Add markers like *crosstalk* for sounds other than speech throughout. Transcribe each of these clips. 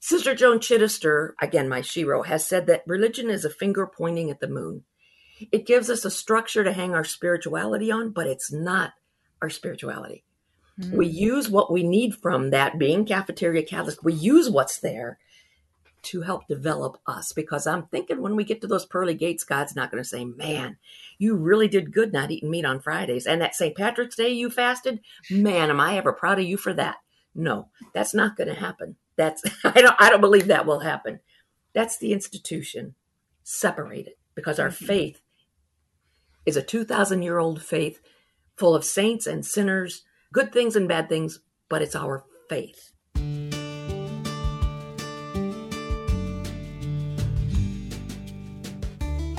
Sister Joan Chittister, again my shero, has said that religion is a finger pointing at the moon. It gives us a structure to hang our spirituality on, but it's not our spirituality. Mm. We use what we need from that being cafeteria Catholics. We use what's there to help develop us because I'm thinking when we get to those pearly gates, God's not going to say, man, you really did good not eating meat on Fridays. And that St. Patrick's Day you fasted, man, am I ever proud of you for that? No, that's not going to happen. That's, *laughs* I don't, I don't believe that will happen. That's the institution separated because our mm-hmm. faith is a 2,000 year old faith full of saints and sinners, good things and bad things, but it's our faith.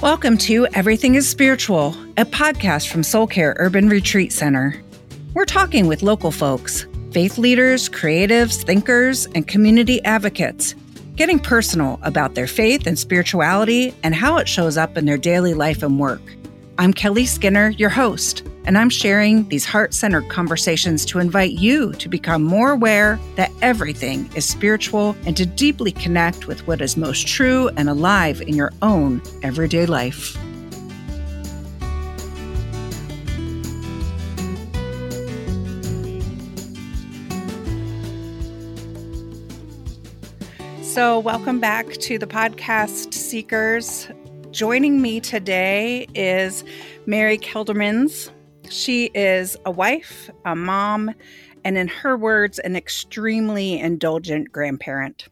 Welcome to Everything is Spiritual, a podcast from Soul Care Urban Retreat Center. We're talking with local folks, faith leaders, creatives, thinkers, and community advocates, getting personal about their faith and spirituality and how it shows up in their daily life and work. I'm Kelly Skinner, your host and I'm sharing these heart centered conversations to invite you to become more aware that everything is spiritual and to deeply connect with what is most true and alive in your own everyday life. So, welcome back to the podcast, Seekers. Joining me today is Mary Keldermans. She is a wife, a mom, and in her words, an extremely indulgent grandparent.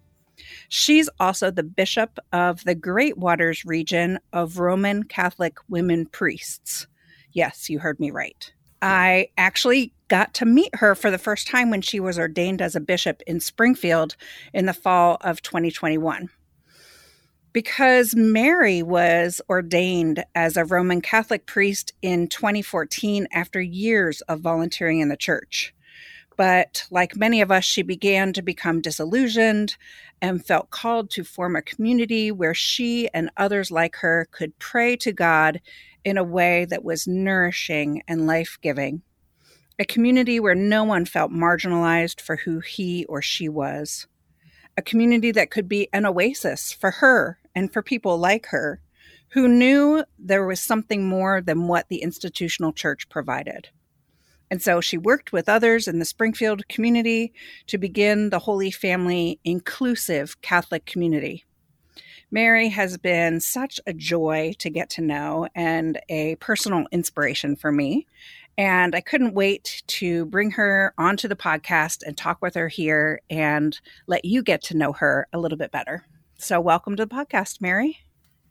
She's also the bishop of the Great Waters region of Roman Catholic women priests. Yes, you heard me right. I actually got to meet her for the first time when she was ordained as a bishop in Springfield in the fall of 2021 because Mary was ordained as a Roman Catholic priest in 2014 after years of volunteering in the church. But like many of us, she began to become disillusioned and felt called to form a community where she and others like her could pray to God in a way that was nourishing and life giving. A community where no one felt marginalized for who he or she was. A community that could be an oasis for her and for people like her who knew there was something more than what the institutional church provided. And so she worked with others in the Springfield community to begin the Holy Family inclusive Catholic community. Mary has been such a joy to get to know and a personal inspiration for me. And I couldn't wait to bring her onto the podcast and talk with her here and let you get to know her a little bit better. So, welcome to the podcast, Mary.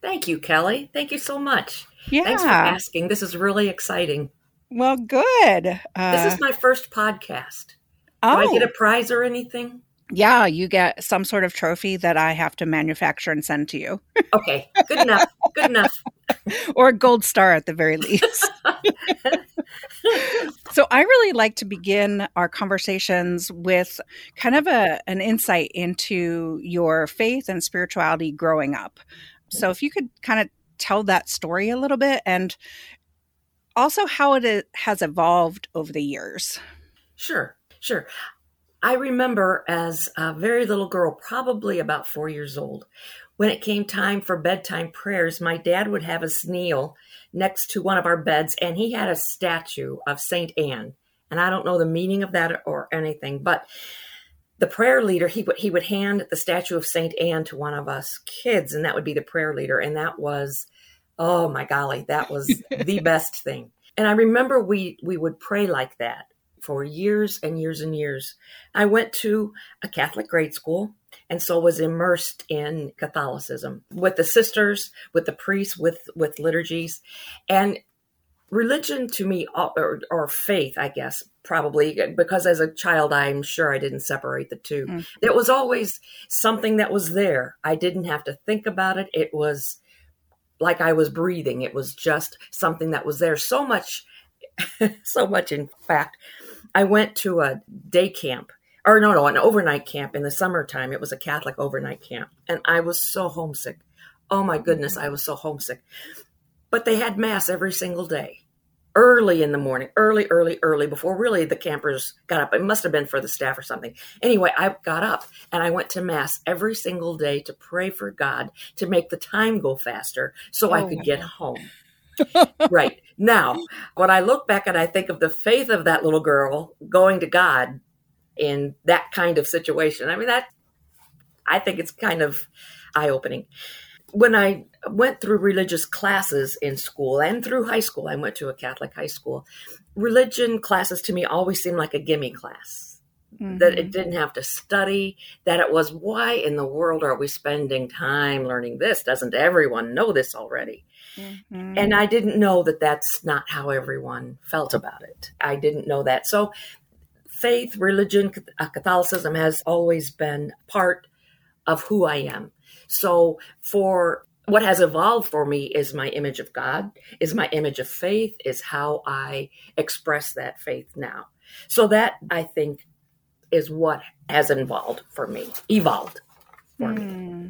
Thank you, Kelly. Thank you so much. Yeah. Thanks for asking. This is really exciting. Well, good. Uh, this is my first podcast. Oh. Do I get a oh. prize or anything? Yeah, you get some sort of trophy that I have to manufacture and send to you. okay, good enough. Good enough. *laughs* or a gold star at the very least. *laughs* *laughs* so I really like to begin our conversations with kind of a an insight into your faith and spirituality growing up. So if you could kind of tell that story a little bit and also how it has evolved over the years. Sure, sure. I remember as a very little girl, probably about four years old, when it came time for bedtime prayers, my dad would have us kneel next to one of our beds, and he had a statue of Saint Anne. And I don't know the meaning of that or anything, but the prayer leader he would he would hand the statue of Saint Anne to one of us kids, and that would be the prayer leader, and that was, oh my golly, that was *laughs* the best thing. And I remember we we would pray like that for years and years and years. I went to a Catholic grade school and so was immersed in Catholicism with the sisters, with the priests, with with liturgies, and religion to me or, or faith, I guess, probably because as a child, I'm sure I didn't separate the two. Mm. It was always something that was there. I didn't have to think about it. It was like I was breathing. It was just something that was there. So much, *laughs* so much, in fact. I went to a day camp or no, no, an overnight camp in the summertime. It was a Catholic overnight camp. And I was so homesick. Oh my goodness, I was so homesick. But they had mass every single day, early in the morning, early, early, early, before really the campers got up. It must have been for the staff or something. Anyway, I got up and I went to Mass every single day to pray for God to make the time go faster so oh, I could get oh. home. right. Now, when I look back and I think of the faith of that little girl going to God in that kind of situation, I mean, that, I think it's kind of eye opening. When I went through religious classes in school and through high school, I went to a Catholic high school. Religion classes to me always seemed like a gimme class. Mm-hmm. That it didn't have to study, that it was why in the world are we spending time learning this? Doesn't everyone know this already? Mm-hmm. And I didn't know that that's not how everyone felt about it. I didn't know that. So, faith, religion, uh, Catholicism has always been part of who I am. So, for what has evolved for me is my image of God, is my image of faith, is how I express that faith now. So, that I think is what has evolved for me, evolved for mm. me. Hmm.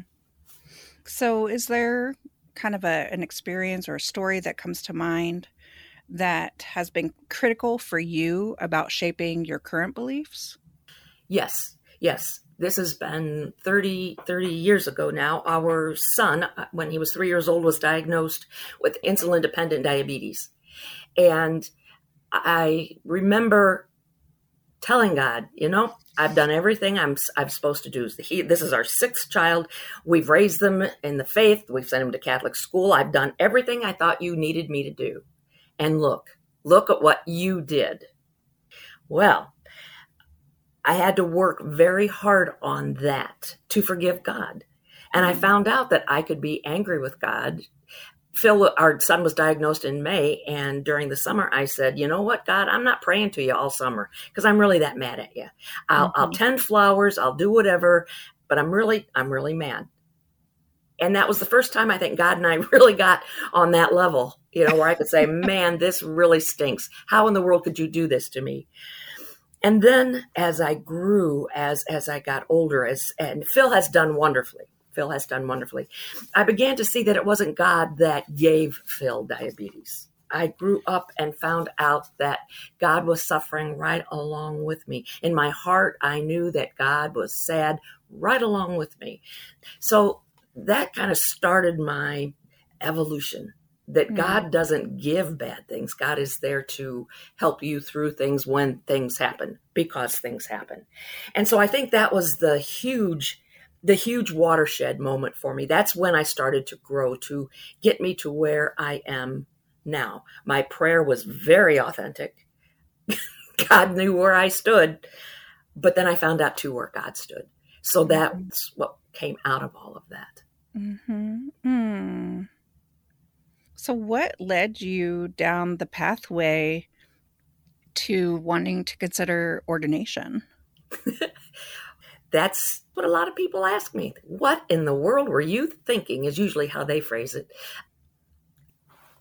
So, is there kind of a, an experience or a story that comes to mind that has been critical for you about shaping your current beliefs? Yes, yes. This has been 30, 30 years ago now. Our son, uh, when he was three years old, was diagnosed with insulin dependent diabetes. And I remember telling God, you know, I've done everything I'm I'm supposed to do. He, this is our sixth child. We've raised them in the faith. We've sent them to Catholic school. I've done everything I thought you needed me to do. And look, look at what you did. Well, I had to work very hard on that to forgive God. And I found out that I could be angry with God Phil, our son was diagnosed in May, and during the summer, I said, "You know what, God, I'm not praying to you all summer because I'm really that mad at you. I'll, mm-hmm. I'll tend flowers, I'll do whatever, but I'm really, I'm really mad." And that was the first time I think God and I *laughs* really got on that level, you know, where I could say, *laughs* "Man, this really stinks. How in the world could you do this to me?" And then, as I grew, as as I got older, as and Phil has done wonderfully Phil has done wonderfully. I began to see that it wasn't God that gave Phil diabetes. I grew up and found out that God was suffering right along with me. In my heart, I knew that God was sad right along with me. So that kind of started my evolution that mm-hmm. God doesn't give bad things. God is there to help you through things when things happen because things happen. And so I think that was the huge the huge watershed moment for me. That's when I started to grow to get me to where I am now. My prayer was very authentic. *laughs* God knew where I stood, but then I found out too where God stood. So mm-hmm. that's what came out of all of that. Mm-hmm. Mm. So, what led you down the pathway to wanting to consider ordination? *laughs* That's what a lot of people ask me. What in the world were you thinking? Is usually how they phrase it.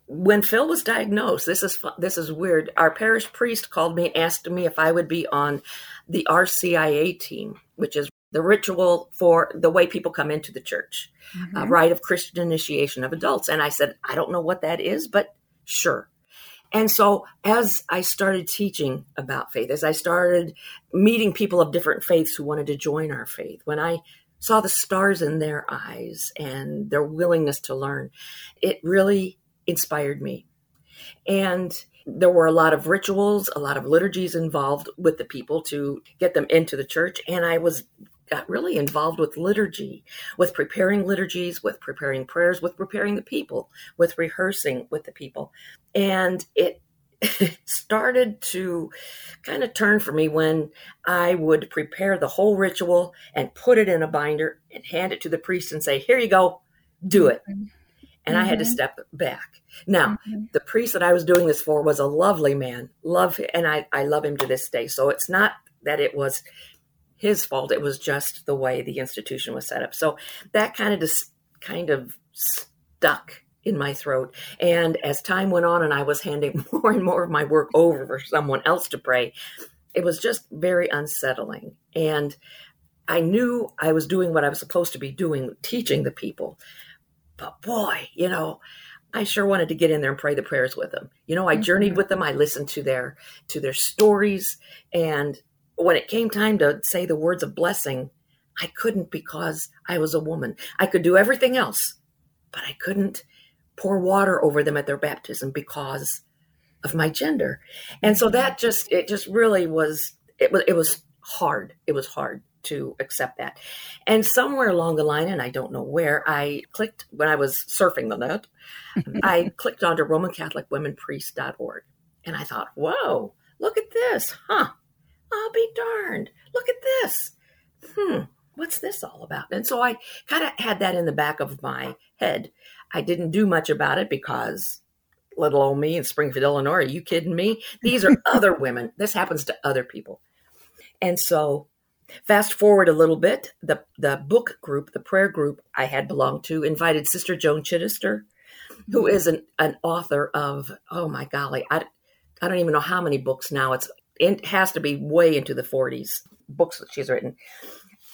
When Phil was diagnosed, this is this is weird. Our parish priest called me and asked me if I would be on the RCIA team, which is the ritual for the way people come into the church, mm-hmm. uh, rite of Christian initiation of adults. And I said, I don't know what that is, but sure. And so, as I started teaching about faith, as I started meeting people of different faiths who wanted to join our faith, when I saw the stars in their eyes and their willingness to learn, it really inspired me. And there were a lot of rituals, a lot of liturgies involved with the people to get them into the church. And I was got really involved with liturgy, with preparing liturgies, with preparing prayers, with preparing the people, with rehearsing with the people. And it *laughs* started to kind of turn for me when I would prepare the whole ritual and put it in a binder and hand it to the priest and say, Here you go, do it. Mm-hmm. And mm-hmm. I had to mm-hmm. step back. Now, mm-hmm. the priest that I was doing this for was a lovely man. Love and I, I love him to this day. So it's not that it was his fault. It was just the way the institution was set up. So that kind of just kind of stuck in my throat. And as time went on and I was handing *laughs* more and more of my work over for someone else to pray, it was just very unsettling. And I knew I was doing what I was supposed to be doing, teaching the people. But boy, you know, I sure wanted to get in there and pray the prayers with them. You know, I journeyed mm-hmm. with them. I listened to their to their stories, and when it came time to say the words of blessing, I couldn't because I was a woman. I could do everything else, but I couldn't pour water over them at their baptism because of my gender. And so that just it just really was it was it was hard. It was hard to accept that. And somewhere along the line, and I don't know where, I clicked when I was surfing the net, *laughs* I clicked onto Roman Catholic Women Priest.org. And I thought, whoa, look at this. Huh. I'll be darned. Look at this. Hmm what's this all about? And so I kind of had that in the back of my head. I didn't do much about it because little old me in Springfield, Illinois, are you kidding me? These are *laughs* other women. This happens to other people. And so fast forward a little bit, the, the book group, the prayer group I had belonged to invited Sister Joan Chittister, who mm-hmm. an, an author of, oh my golly, I, I don't even know how many books now. It's, it has to be way into the 40s books that she's written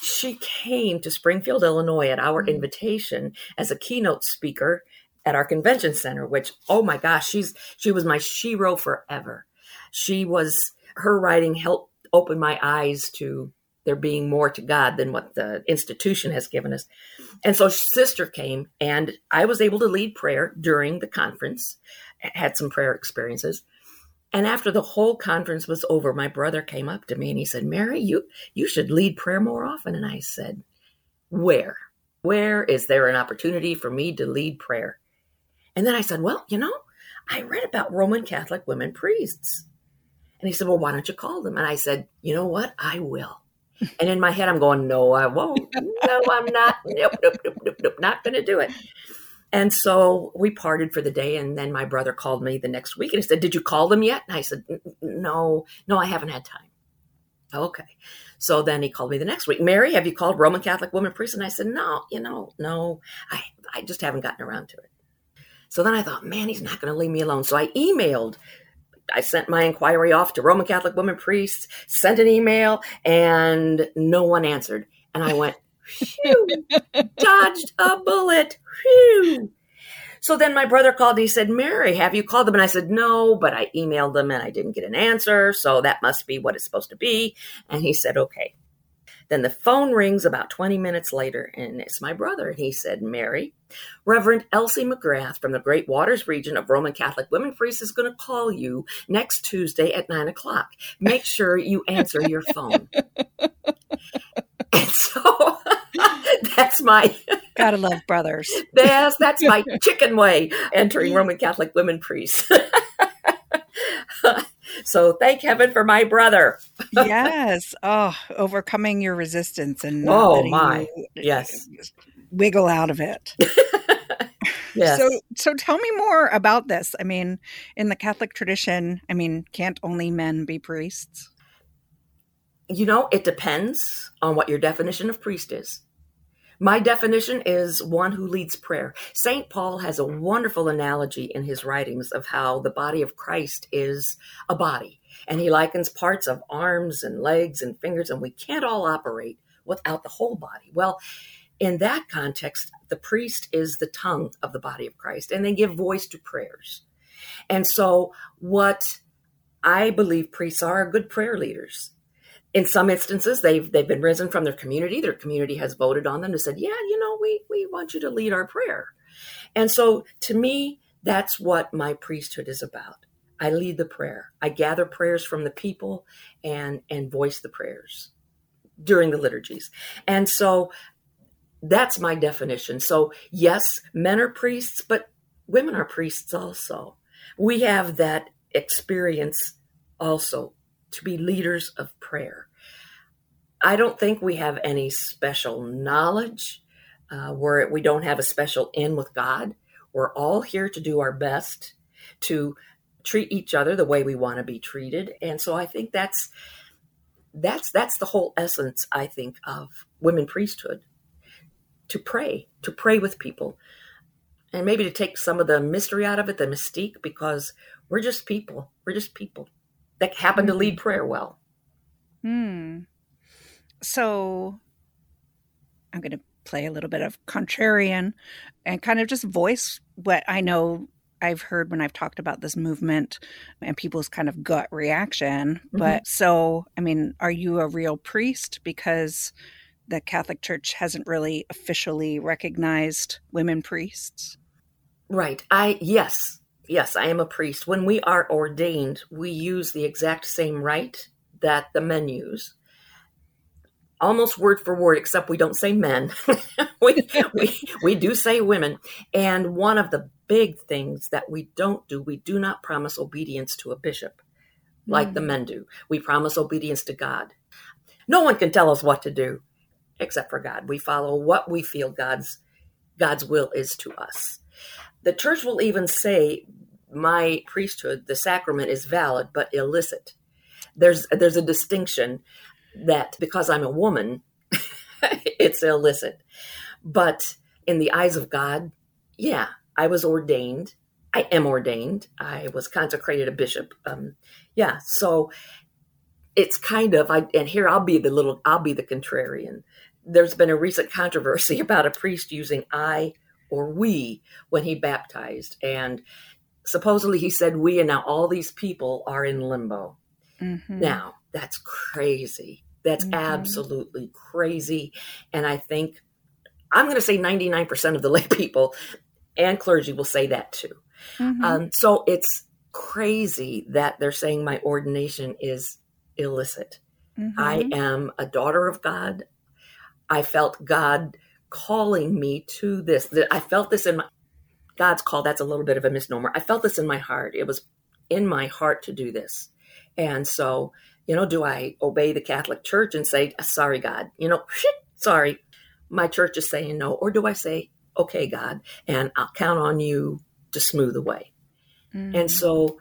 she came to Springfield, Illinois at our mm-hmm. invitation as a keynote speaker at our convention center, which, oh my gosh, she's, she was my shero forever. She was, her writing helped open my eyes to there being more to God than what the institution has given us. And so sister came and I was able to lead prayer during the conference, had some prayer experiences. And after the whole conference was over, my brother came up to me and he said, Mary, you, you should lead prayer more often. And I said, Where? Where is there an opportunity for me to lead prayer? And then I said, Well, you know, I read about Roman Catholic women priests. And he said, Well, why don't you call them? And I said, You know what? I will. *laughs* And in my head, I'm going, No, I won't. No, I'm not. Nope, nope, nope, nope, nope, not going to do it. And so we parted for the day. And then my brother called me the next week and he said, Did you call them yet? And I said, No, no, I haven't had time. Okay. So then he called me the next week. Mary, have you called Roman Catholic woman priest? And I said, No, you know, no, I, I just haven't gotten around to it. So then I thought, man, he's not going to leave me alone. So I emailed I sent my inquiry off to Roman Catholic women priests, sent an email, and no one answered. And I went, Phew, dodged a bullet. Phew. So then my brother called and he said, Mary, have you called them? And I said, no, but I emailed them and I didn't get an answer. So that must be what it's supposed to be. And he said, okay. Then the phone rings about 20 minutes later and it's my brother. And he said, Mary, Reverend Elsie McGrath from the Great Waters region of Roman Catholic Women Priests is going to call you next Tuesday at nine o'clock. Make sure you answer your phone. *laughs* and so *laughs* that's my *laughs* gotta love brothers. *laughs* yes, that's my chicken way entering Roman Catholic women priests. so thank heaven for my brother. yes. Oh, overcoming your resistance and oh my eh, yes eh, wiggle out of it. yes. So so tell me more about this. I mean, in the Catholic tradition, I mean, can't only men be priests? You know, it depends on what your definition of priest is. My definition is one who leads prayer. St. Paul has a wonderful analogy in his writings of how the body of Christ is a body. And he likens parts of arms and legs and fingers, and we can't all operate without the whole body. Well, in that context, the priest is the tongue of the body of Christ, and they give voice to prayers. And so, what I believe priests are, are good prayer leaders in some instances they've they've been risen from their community. Their community has voted on them and said yeah you know we we want you to lead our prayer. And so to me that's what my priesthood is about. I lead the prayer. I gather prayers from the people and and voice the prayers during the liturgies. And so that's my definition. So yes men are priests but women are priests also. We have that experience also to be leaders of prayer. I don't think we have any special knowledge uh, where we don't have a special in with God. We're all here to do our best to treat each other the way we want to be treated, and so I think that's that's that's the whole essence. I think of women priesthood to pray, to pray with people, and maybe to take some of the mystery out of it, the mystique, because we're just people. We're just people that happen to lead mm-hmm. prayer well. Hmm. So I'm going to play a little bit of contrarian and kind of just voice what I know I've heard when I've talked about this movement and people's kind of gut reaction. Mm-hmm. But so, I mean, are you a real priest? Because the Catholic Church hasn't really officially recognized women priests. Right. I, yes, yes, I am a priest. When we are ordained, we use the exact same rite that the men use almost word for word, except we don't say men. *laughs* we, we, we do say women. And one of the big things that we don't do, we do not promise obedience to a bishop like mm. the men do. We promise obedience to God. No one can tell us what to do except for God. We follow what we feel God's God's will is to us. The church will even say my priesthood, the sacrament is valid but illicit. There's there's a distinction that because I'm a woman, *laughs* it's illicit. But in the eyes of God, yeah, I was ordained. I am ordained. I was consecrated a bishop. Um, yeah, so it's kind of I and here I'll be the little I'll be the contrarian. There's been a recent controversy *laughs* about a priest using I or we when he baptized and supposedly he said we and now all these people are in limbo. Mm-hmm. Now, that's crazy. That's mm-hmm. absolutely crazy. And I think I'm going to say 99% of the *laughs* lay people and clergy will say that too. Mm-hmm. Um, so it's crazy that they're saying my ordination is illicit. Mm-hmm. I am a daughter of God. I felt God calling me to this. I felt this in my God's call. That's a little bit of a misnomer. I felt this in my heart. It was in my heart to do this. And so you know, do I obey the Catholic Church and say, sorry, God, you know, shit, sorry, my church is saying no? Or do I say, okay, God, and I'll count on you to smooth the way? Mm-hmm. And so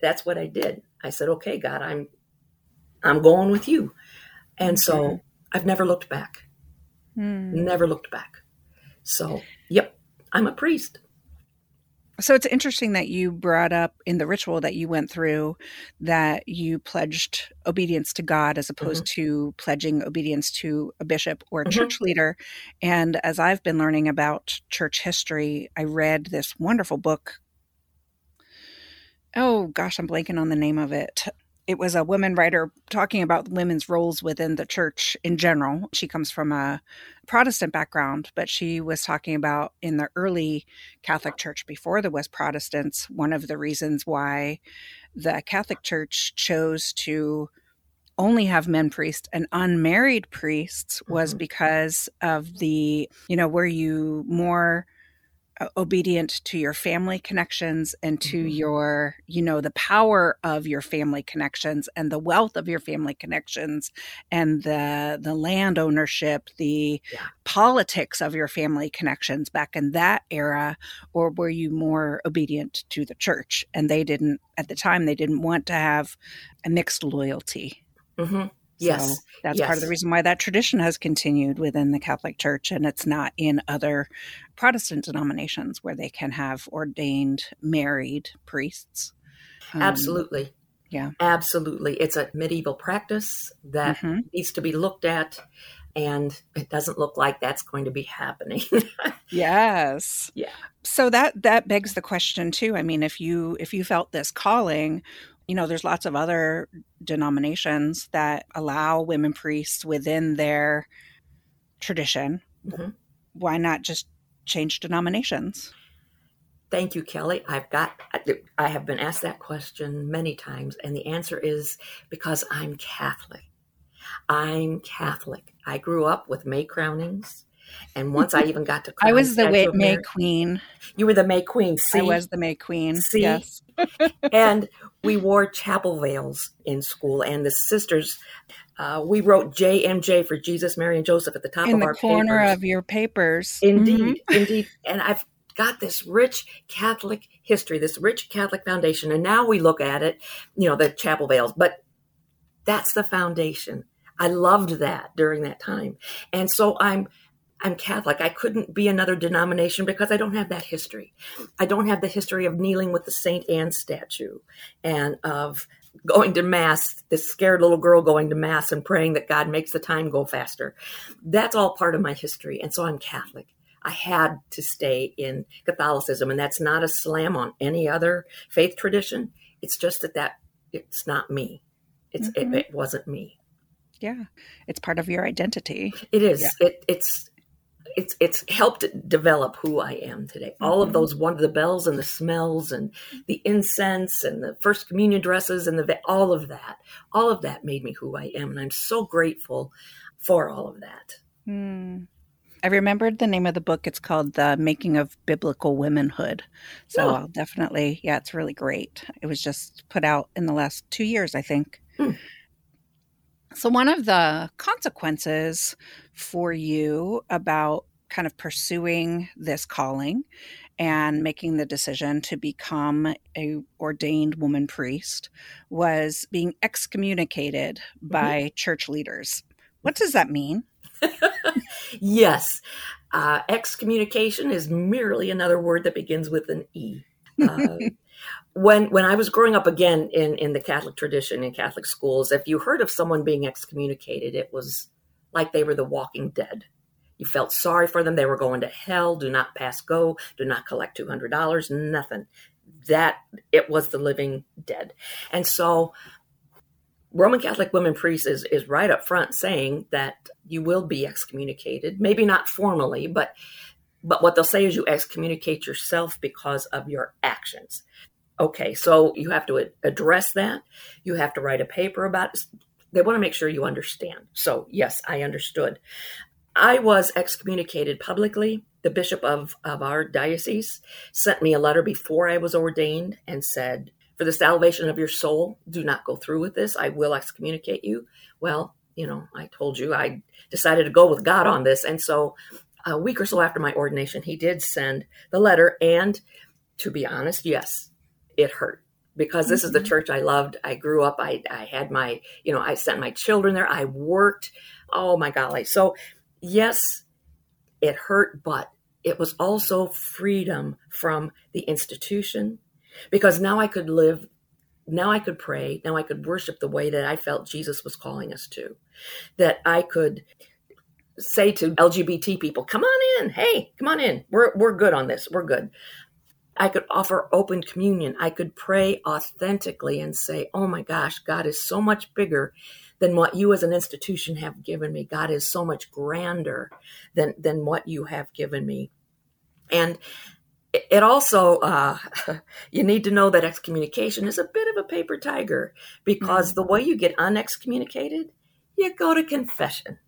that's what I did. I said, okay, God, I'm, I'm going with you. And so. I've never looked back. Mm. Never looked back. So, yep, I'm a priest. So it's interesting that you brought up in the ritual that you went through that you pledged obedience to God as opposed mm-hmm. to pledging obedience to a bishop or a mm-hmm. church leader. And as I've been learning about church history, I read this wonderful book. Oh gosh, I'm blanking on the name of it it was a woman writer talking about women's roles within the church in general. She comes from a Protestant background, but she was talking about in the early Catholic Church before there was Protestants, one of the reasons why the Catholic Church chose to only have men priests and unmarried priests was mm-hmm. because of the, you know, were you more obedient to your family connections and to mm-hmm. your you know the power of your family connections and the wealth of your family connections and the the land ownership the yeah. politics of your family connections back in that era or were you more obedient to the church and they didn't at the time they didn't want to have a mixed loyalty mm-hmm. Yes. So that's yes. part of the reason why that tradition has continued within the Catholic Church and it's not in other Protestant denominations where they can have ordained married priests. Um, Absolutely. Yeah. Absolutely. It's a medieval practice that mm-hmm. needs to be looked at and it doesn't look like that's going to be happening. *laughs* yes. Yeah. So that that begs the question too. I mean, if you if you felt this calling, you know, there's lots of other denominations that allow women priests within their tradition. Mm-hmm. Why not just change denominations? Thank you, Kelly. I've got, I have been asked that question many times, and the answer is because I'm Catholic. I'm Catholic. I grew up with May crownings. And once I even got to I was the May, May Queen. You were the May Queen. See? I was the May Queen. See? Yes. *laughs* and we wore chapel veils in school, and the sisters, uh, we wrote JMJ for Jesus, Mary, and Joseph at the top in of the our corner papers. of your papers. Indeed, mm-hmm. indeed. And I've got this rich Catholic history, this rich Catholic foundation, and now we look at it, you know, the chapel veils, but that's the foundation. I loved that during that time, and so I'm I'm Catholic. I couldn't be another denomination because I don't have that history. I don't have the history of kneeling with the St. Anne statue and of going to mass, this scared little girl going to mass and praying that God makes the time go faster. That's all part of my history. And so I'm Catholic. I had to stay in Catholicism, and that's not a slam on any other faith tradition. It's just that that it's not me. It's mm-hmm. it, it, wasn't me. Yeah, it's part of your identity. It is. Yeah. It, it's it's it's helped develop who I am today. Mm-hmm. All of mm-hmm. those one of the bells and the smells and the incense and the first communion dresses and the all of that, all of that made me who I am, and I'm so grateful for all of that. Mm. I remembered the name of the book. It's called The Making of Biblical Womanhood. So oh. I'll definitely, yeah, it's really great. It was just put out in the last two years, I think. Hmm. So, one of the consequences for you about kind of pursuing this calling and making the decision to become a ordained woman priest was being excommunicated mm-hmm. by mm-hmm. church leaders. What does that mean? *laughs* yes. Uh, excommunication is merely another word that begins with an E. *laughs* Uh, when when I was growing up again in in the Catholic tradition in Catholic schools, if you heard of someone being excommunicated, it was like they were the walking dead. You felt sorry for them; they were going to hell. Do not pass go. Do not collect two hundred dollars. Nothing. That it was the living dead, and so Roman Catholic women priests is, is right up front saying that you will be excommunicated. Maybe not formally, but but what they'll say is you excommunicate yourself because of your actions. Okay, so you have to address that. You have to write a paper about it. They want to make sure you understand. So, yes, I understood. I was excommunicated publicly. The bishop of, of our diocese sent me a letter before I was ordained and said, For the salvation of your soul, do not go through with this. I will excommunicate you. Well, you know, I told you I decided to go with God on this. And so a week or so after my ordination, he did send the letter. And to be honest, yes, it hurt because this mm-hmm. is the mm-hmm. church I loved. I grew up. I, I had my, you know, I sent my children there. I worked. Oh my golly. So, yes, it hurt, but it was also freedom from the institution because now I could live, now I could pray, now I could worship the way that I felt Jesus was calling us to. That I could say to LGBT people, come on in. Hey, come on in. We're, we're good on this. We're good. I could offer open communion. I could pray authentically and say, Oh my gosh, God is so much bigger than what you as an institution have given me. God is so much grander than, than what you have given me. And it also, uh, *laughs* you need to know that excommunication is a bit of a paper tiger because mm-hmm. the way you get unexcommunicated, you go to confession.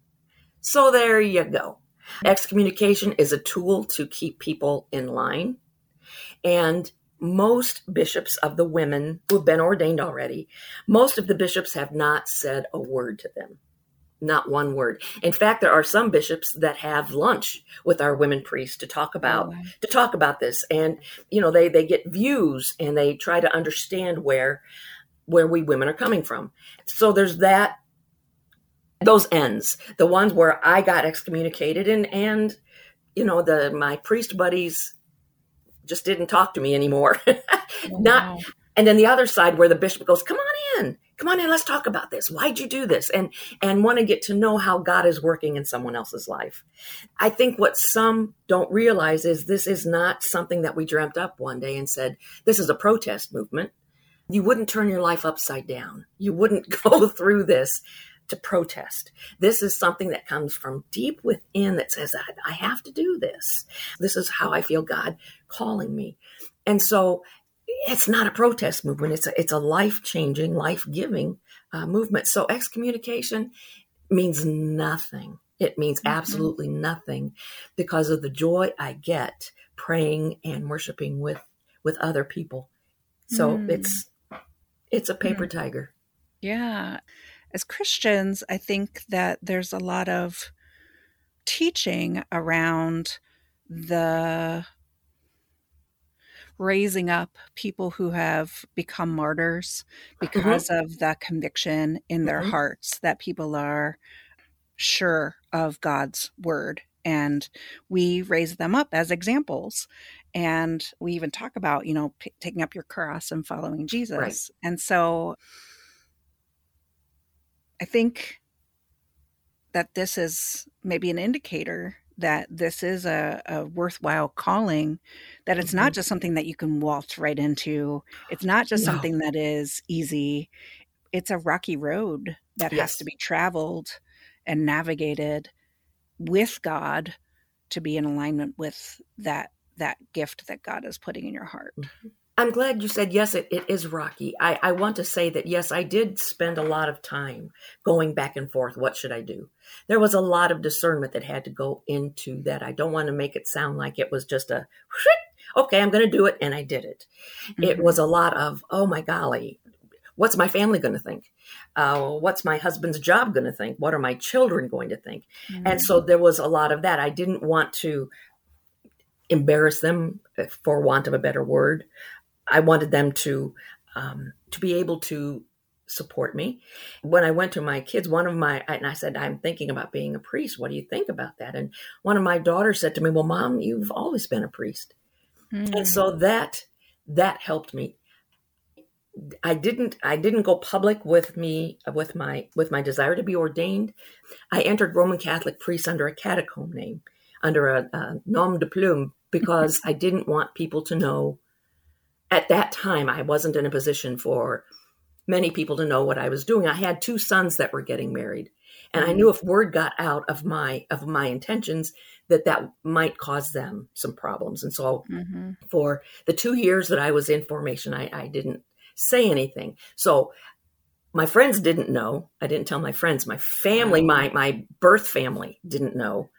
So there you go. Excommunication is a tool to keep people in line and most bishops of the women who've been ordained already, most of the bishops have not said a word to them. Not one word. In fact, there are some bishops that have lunch with our women priests to talk about oh, to talk about this, and you know they they get views and they try to understand where where we women are coming from. So there's that those ends, the ones where I got excommunicated and and you know the my priest buddies just didn't talk to me anymore. *laughs* Oh, Not, and then the other side where the bishop goes, "Come on in, come on in, let's talk about this. Why'd you do this?" And and want to get to know how God is working in someone else's life. I think what some don't realize is this is not something that we dreamt up one day and said, "This is a protest movement." You wouldn't turn your life upside down. You wouldn't *laughs* go through this to protest. This is something that comes from deep within that says, I, I have to do this. This is how I feel God calling me. And so it's not a protest movement. It's a, it's a life changing, life giving uh, movement. So excommunication means nothing. It means mm-hmm. absolutely nothing because of the joy I get praying and worshiping with with other people. So mm. it's it's a paper mm. tiger. Yeah as Christians, I think that there's a lot of teaching around the raising up people who have become martyrs mm-hmm. because mm-hmm. of the conviction in their mm-hmm. hearts that people are sure of God's word. And we raise them up as examples. And we even talk about, you know, p- taking up your cross and following Jesus. Right. And so I think that this is maybe an indicator that this is a, a worthwhile calling, that it's not Mhm. just something that you can waltz right into. It's not just No. something that is easy. It's a rocky road that has to be traveled and navigated with God to be in alignment with that that gift that God is putting in your heart. I'm glad you said yes, it, it is rocky. I, I want to say that yes, I did spend a lot of time going back and forth. What should I do? There was a lot of discernment that had to go into that. I don't want to make it sound like it was just a *laughs* okay, I'm going to do it, and I did it. It Mhm. was a lot of oh my golly, what's my family going to think? Uh, what's my husband's job going to think? What are my children going to think? Mhm. And so there was a lot of that. I didn't want to embarrass them, uh, for want of a better word. I wanted them to um, to be able to support me. When I went to my kids, one of my and I said, "I'm thinking about being a priest. What do you think about that?" And one of my daughters said to me, "Well, mom, you've always been a priest." Mhm. And so that that helped me. I didn't I didn't go public with me with my with my desire to be ordained. I entered Roman Catholic priest under a catacomb name, under a, a nom de plume, because *laughs* I didn't want people to know. At that time, I wasn't in a position for many people to know what I was doing. I had two sons that were getting married, and I knew if word got out of my of my intentions that that might cause them some problems. And so Mhm. for the two years that I was in formation, I, I didn't say anything. So my friends didn't know. I didn't tell my friends. My family, my my birth family didn't know.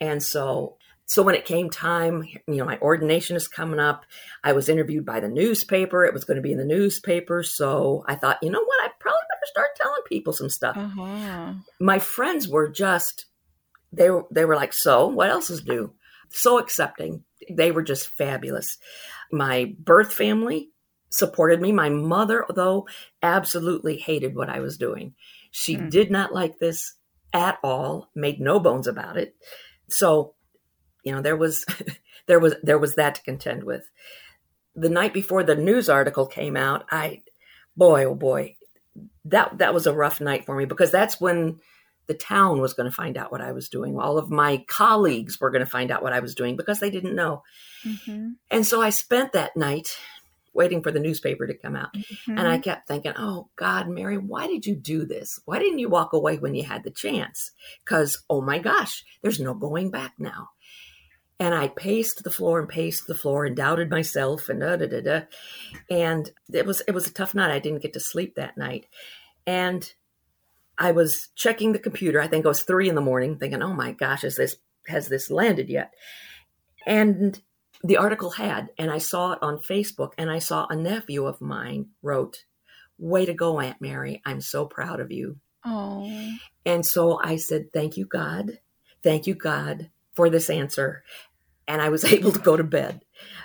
And so so when it came time, you know, my ordination is coming up. I was interviewed by the newspaper. It was going to be in the newspaper. So I thought, you know what? I probably better start telling people some stuff Uh-huh. my friends were just they were they were like so what else is new so accepting they were just fabulous my birth family supported me my mother though absolutely hated what i was doing she Hmm. did not like this at all made no bones about it so you know there was *laughs* there was there was that to contend with the night before the news article came out i boy oh boy that that was a rough night for me because that's when the town was going to find out what I was doing. All of my colleagues were going to find out what I was doing because they didn't know. Mhm. And so I spent that night waiting for the newspaper to come out. And I kept thinking, oh God, Mary, why did you do this? Why didn't you walk away when you had the chance? Because, oh my gosh, there's no going back now. And I paced the floor and paced the floor and doubted myself and da da da da. And it was it was a tough night. I didn't get to sleep that night. And I was checking the computer. I think it was three in the morning, thinking, "Oh my gosh, is this has this landed yet?" And the article had, and I saw it on Facebook, and I saw a nephew of mine wrote, "Way to go, Aunt Mary! I'm so proud of you." Oh. And so I said, "Thank you, God. Thank you, God, for this answer." And I was *laughs* able to go to bed,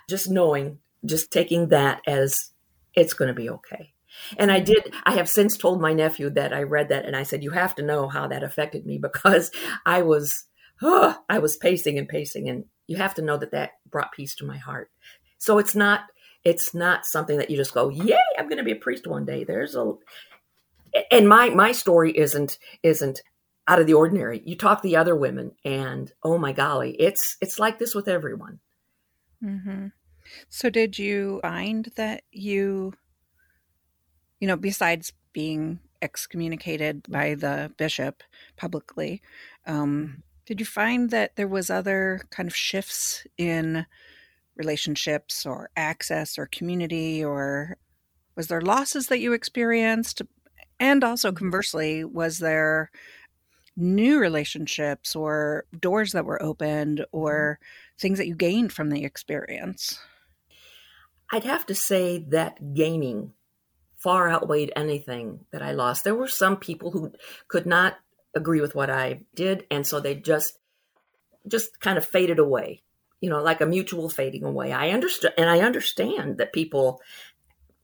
just knowing, just taking that as it's going to be okay. And I did. I have since told my nephew that I read that, and I said, "You have to know how that affected me *laughs* because I was, oh, I was pacing and pacing, and you have to know that that brought peace to my heart." So it's not, it's not something that you just go, "Yay, I'm going to be a priest one day." There's a, and my my story isn't isn't out of the ordinary. You talk to the other women, and oh my golly, it's it's like this with everyone. hmm So, did you find that you, you know, besides being excommunicated by the bishop publicly, um, did you find that there was other kind of shifts in relationships or access or community, or was there losses that you experienced? And also, conversely, was there new relationships or doors that were opened mm-hmm. or things that you gained from the experience? I'd have to say that gaining far outweighed anything that I lost. There were some people who could not agree with what I did, and so they just just kind of faded away. You know, like a mutual fading away. I understand, and I understand that people,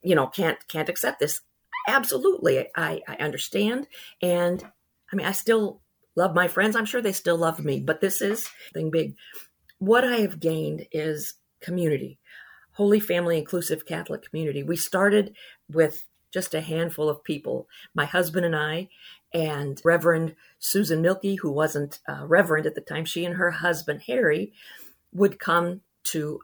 you know, can't can't accept this. Absolutely, I I understand, and I mean, I still love my friends. I'm sure they still love me, but this is thing big. What I have gained is community. Holy Family Inclusive Catholic Community. We started with just a handful of people, my husband and I, And Reverend Susan Milkey, who wasn't uh, Reverend at the time, she and her husband Harry would come to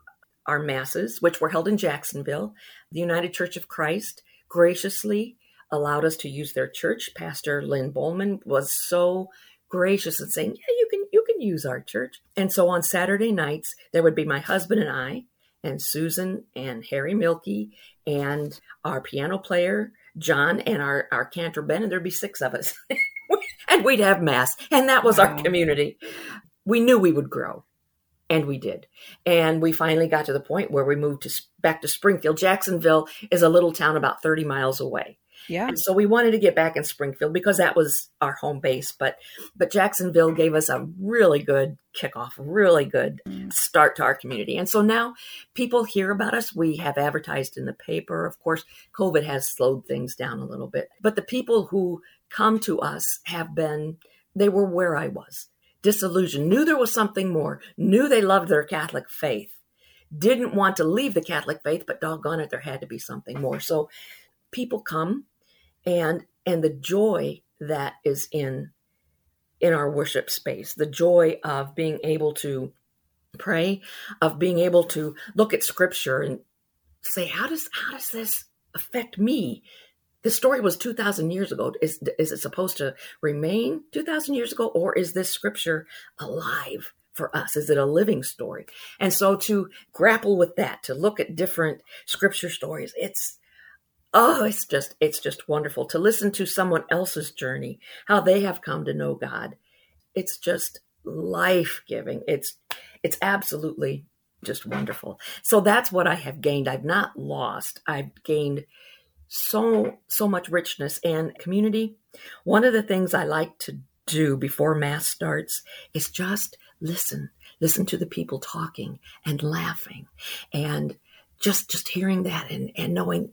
our masses, which were held in Jacksonville. The United Church of Christ graciously allowed us to use their church. Pastor Lynn Bowman was so gracious in saying, "Yeah, you can you can use our church." And so on Saturday nights, there would be my husband and I, and Susan and Harry Milky, and our piano player John, and our our cantor Ben, and there'd be six of us, *laughs* and we'd have mass, and that was wow. our community. We knew we would grow and we did and we finally got to the point where we moved to back to springfield jacksonville is a little town about 30 miles away yeah. And so we wanted to get back in Springfield because that was our home base. But but Jacksonville gave us a really good kickoff, really good start to our community. And so now people hear about us. We have advertised in the paper. Of course, COVID has slowed things down a little bit. But the people who come to us have been they were where I was. Disillusioned, knew there was something more, knew they loved their Catholic faith didn't want to leave the Catholic faith, but doggone it, there had to be something more. So people come and and the joy that is in in our worship space the joy of being able to pray of being able to look at scripture and say how does how does this affect me? The story was 2000 years ago. Is is it supposed to remain 2000 years ago or is this scripture alive for us? Is it a living story? And so to grapple with that to look at different scripture stories it's oh it's just it's just wonderful to listen to someone else's journey how they have come to know god. It's just life-giving. It's it's absolutely just wonderful. So that's what i have gained. I've not lost. I've gained so so much richness and community. One of the things i like to do before mass starts is just listen listen to the people talking and laughing and just just hearing that and and knowing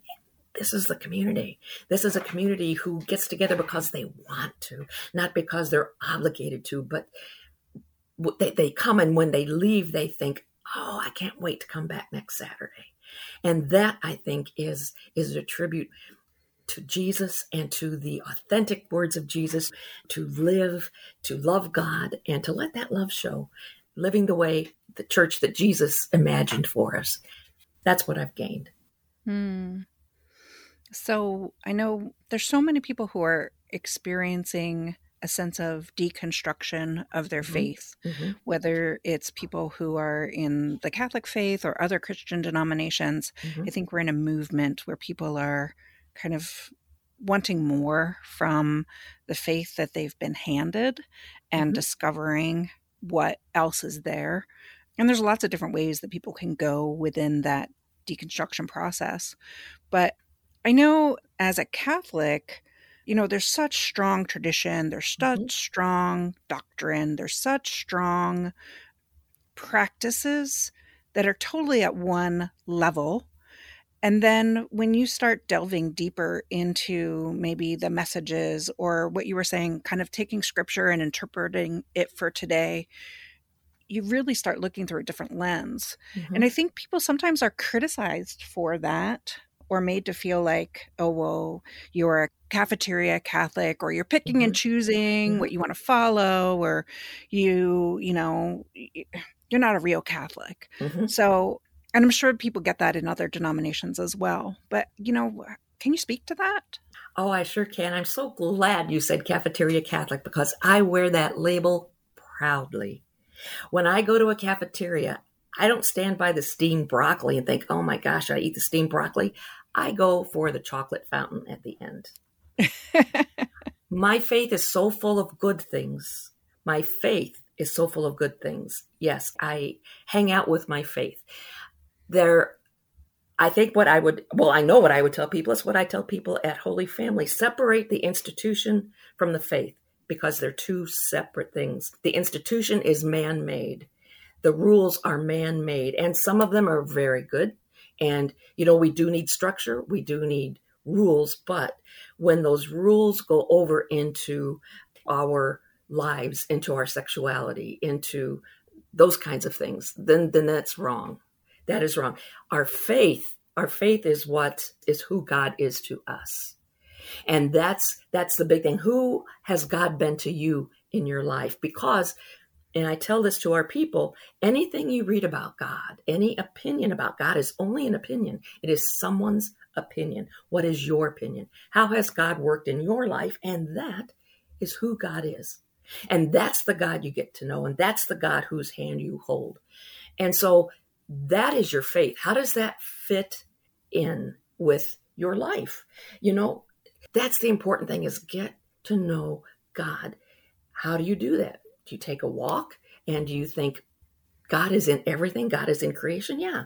this is the community. This is a community who gets together because they want to, not because they're obligated to, but they, they come and when they leave, they think, oh, I can't wait to come back next Saturday. And that I think is is a tribute to Jesus and to the authentic words of Jesus to live, to love God, and to let that love show, living the way the church that Jesus imagined for us. That's what I've gained. Hmm. So I know there's so many people who are experiencing a sense of deconstruction of their mm-hmm. faith, mm-hmm. whether it's people who are in the Catholic faith or other Christian denominations. Mm-hmm. I think we're in a movement where people are kind of wanting more from the faith that they've been handed and mm-hmm. discovering what else is there. And there's lots of different ways that people can go within that deconstruction process. But I know as a Catholic, you know, there's such strong tradition, there's such mm-hmm. strong doctrine, there's such strong practices that are totally at one level. And then when you start delving deeper into maybe the messages or what you were saying, kind of taking scripture and interpreting it for today, you really start looking through a different lens. Mm-hmm. And I think people sometimes are criticized for that or made to feel like, oh, well, you're a cafeteria Catholic, or you're picking mm-hmm. and choosing mm-hmm. what you want to follow, or you, you know, you're not a real Catholic. Mm-hmm. So, and I'm sure people get that in other denominations as well. But, you know, can you speak to that? Oh, I sure can. I'm so glad you said cafeteria Catholic because I wear that label proudly. When I go to a cafeteria, I don't stand by the steamed broccoli and think, oh my gosh, I eat the steamed broccoli. I go for the chocolate fountain at the end. *laughs* my faith is so full of good things. My faith is so full of good things. Yes, I hang out with my faith. There, I think what I would, well, I know what I would tell people. It's what I tell people at Holy Family separate the institution from the faith because they're two separate things. The institution is man made, the rules are man made, and some of them are very good. And, you know, we do need structure, we do need rules, but when those rules go over into our lives, into our sexuality, into those kinds of things, then then that's wrong. That is wrong. Our faith, our faith is what is who God is to us. And that's that's the big thing. Who has God been to you in your life? Because and I tell this to our people, anything you read about God, any opinion about God is only an opinion. It is someone's opinion. What is your opinion? How has God worked in your life? And that is who God is. And that's the God you get to know. And that's the God whose hand you hold. And so that is your faith. How does that fit in with your life? You know, that's the important thing is get to know God. How do you do that? Do you take a walk and you think God is in everything? God is in creation? Yeah.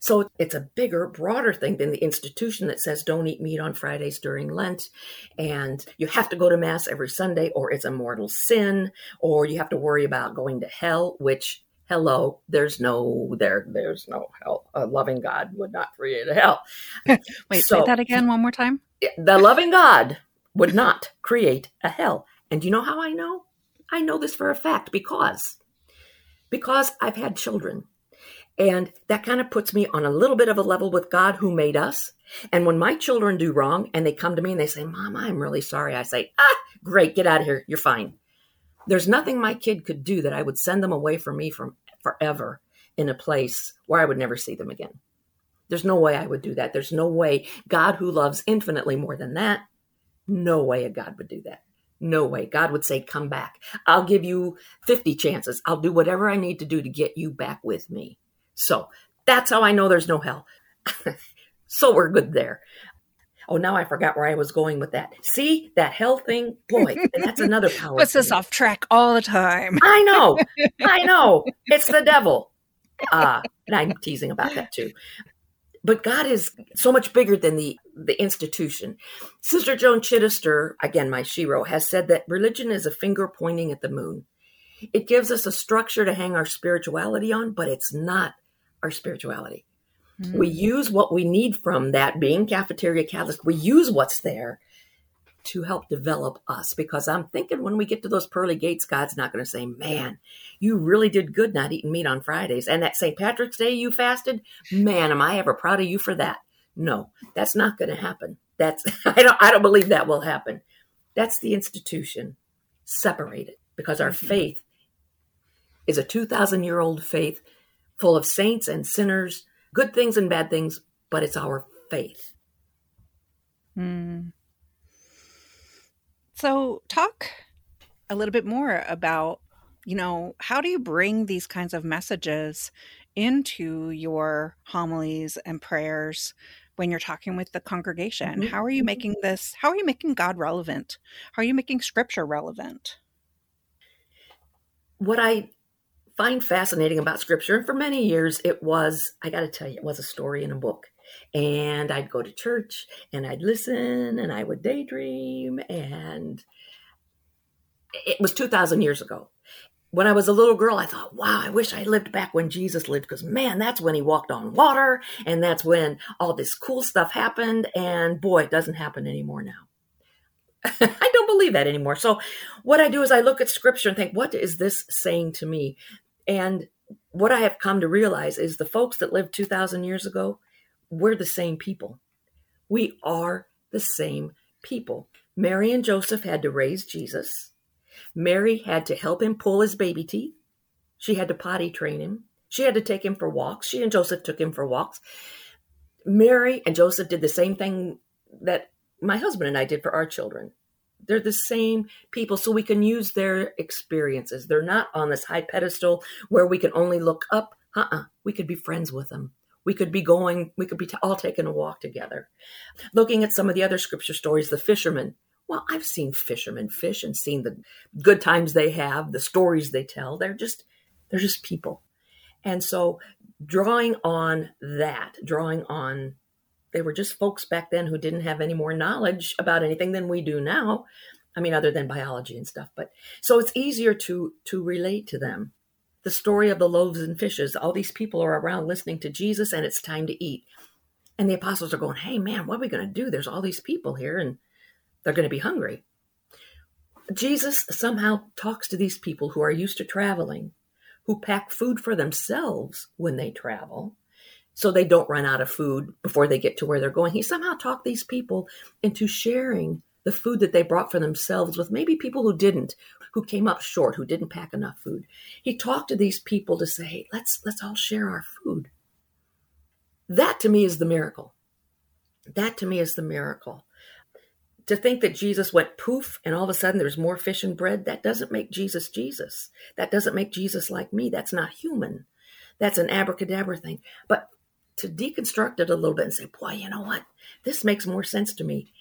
So it's a bigger, broader thing than the institution that says don't eat meat on Fridays during Lent and you have to go to Mass every Sunday or it's a mortal sin or you have to worry about going to hell, which hello there's no there there's no hell a loving god would not create a hell *laughs* wait so, say that again one more time the loving god would not create a hell and you know how i know i know this for a fact because because i've had children and that kind of puts me on a little bit of a level with God who made us. And when my children do wrong and they come to me and they say, Mom, I'm really sorry, I say, Ah, great, get out of here. You're fine. There's nothing my kid could do that I would send them away from me from forever in a place where I would never see them again. There's no way I would do that. There's no way God who loves infinitely more than that, no way a God would do that. No way. God would say, Come back. I'll give you 50 chances. I'll do whatever I need to do to get you back with me. So that's how I know there's no hell. *laughs* so we're good there. Oh, now I forgot where I was going with that. See that hell thing, boy, that's another *laughs* power. Puts us off track all the time. I know, *laughs* I know. It's the devil. Uh, and I'm teasing about that too. But God is so much bigger than the the institution. Sister Joan Chittister, again my shero, has said that religion is a finger pointing at the moon. It gives us a structure to hang our spirituality on, but it's not our spirituality. Mm-hmm. We use what we need from that being cafeteria Catholic. We use what's there to help develop us because I'm thinking when we get to those pearly gates, God's not going to say, Man, you really did good not eating meat on Fridays. And that St. Patrick's Day you fasted, man, am I ever proud of you for that? No, that's not going to happen. That's *laughs* I don't I don't believe that will happen. That's the institution separated because our mm-hmm. faith is a 2,000 year old faith full of saints and sinners, good things and bad things, but it's our faith. Mm. So, talk a little bit more about, you know, how do you bring these kinds of messages into your homilies and prayers when you're talking with the congregation? Mm-hmm. How are you mm-hmm. making this, how are you making God relevant? How are you making scripture relevant? What I find fascinating about scripture. And for many years, it was, I got to tell you, it was a story in a book. And I'd go to church and I'd listen and I would daydream. And it was 2,000 years ago. When I was a little girl, I thought, wow, I wish I lived back when Jesus lived because man, that's when he walked on water and that's when all this cool stuff happened. And boy, it doesn't happen anymore now. *laughs* I don't believe that anymore. So, what I do is I look at scripture and think, what is this saying to me? And what I have come to realize is the folks that lived 2,000 years ago, we're the same people. We are the same people. Mary and Joseph had to raise Jesus. Mary had to help him pull his baby teeth. She had to potty train him. She had to take him for walks. She and Joseph took him for walks. Mary and Joseph did the same thing that my husband and I did for our children. They're the same people, so we can use their experiences. They're not on this high pedestal where we can only look up. Uh uh-uh. uh We could be friends with them. We could be going, we could be t- all taking a walk together. Looking at some of the other scripture stories, the fishermen. Well, I've seen fishermen fish and seen the good times they have, the stories they tell. They're just, they're just people. And so drawing on that, drawing on they were just folks back then who didn't have any more knowledge about anything than we do now. I mean, other than biology and stuff. But so it's easier to to relate to them. The story of the loaves and fishes. All these people are around listening to Jesus, and it's time to eat. And the apostles are going, "Hey, man, what are we going to do? There's all these people here, and they're going to be hungry." Jesus somehow talks to these people who are used to traveling, who pack food for themselves when they travel, so they don't run out of food before they get to where they're going. He somehow talked these people into sharing the food that they brought for themselves with maybe people who didn't, who came up short, who didn't pack enough food. He talked to these people to say, hey, let's let's all share our food. That to me is the miracle. That to me is the miracle. To think that Jesus went poof and all of a sudden there's more fish and bread, that doesn't make Jesus Jesus. That doesn't make Jesus like me. That's not human. That's an abracadabra thing. But to deconstruct it a little bit and say, boy, you know what? This makes more sense to me.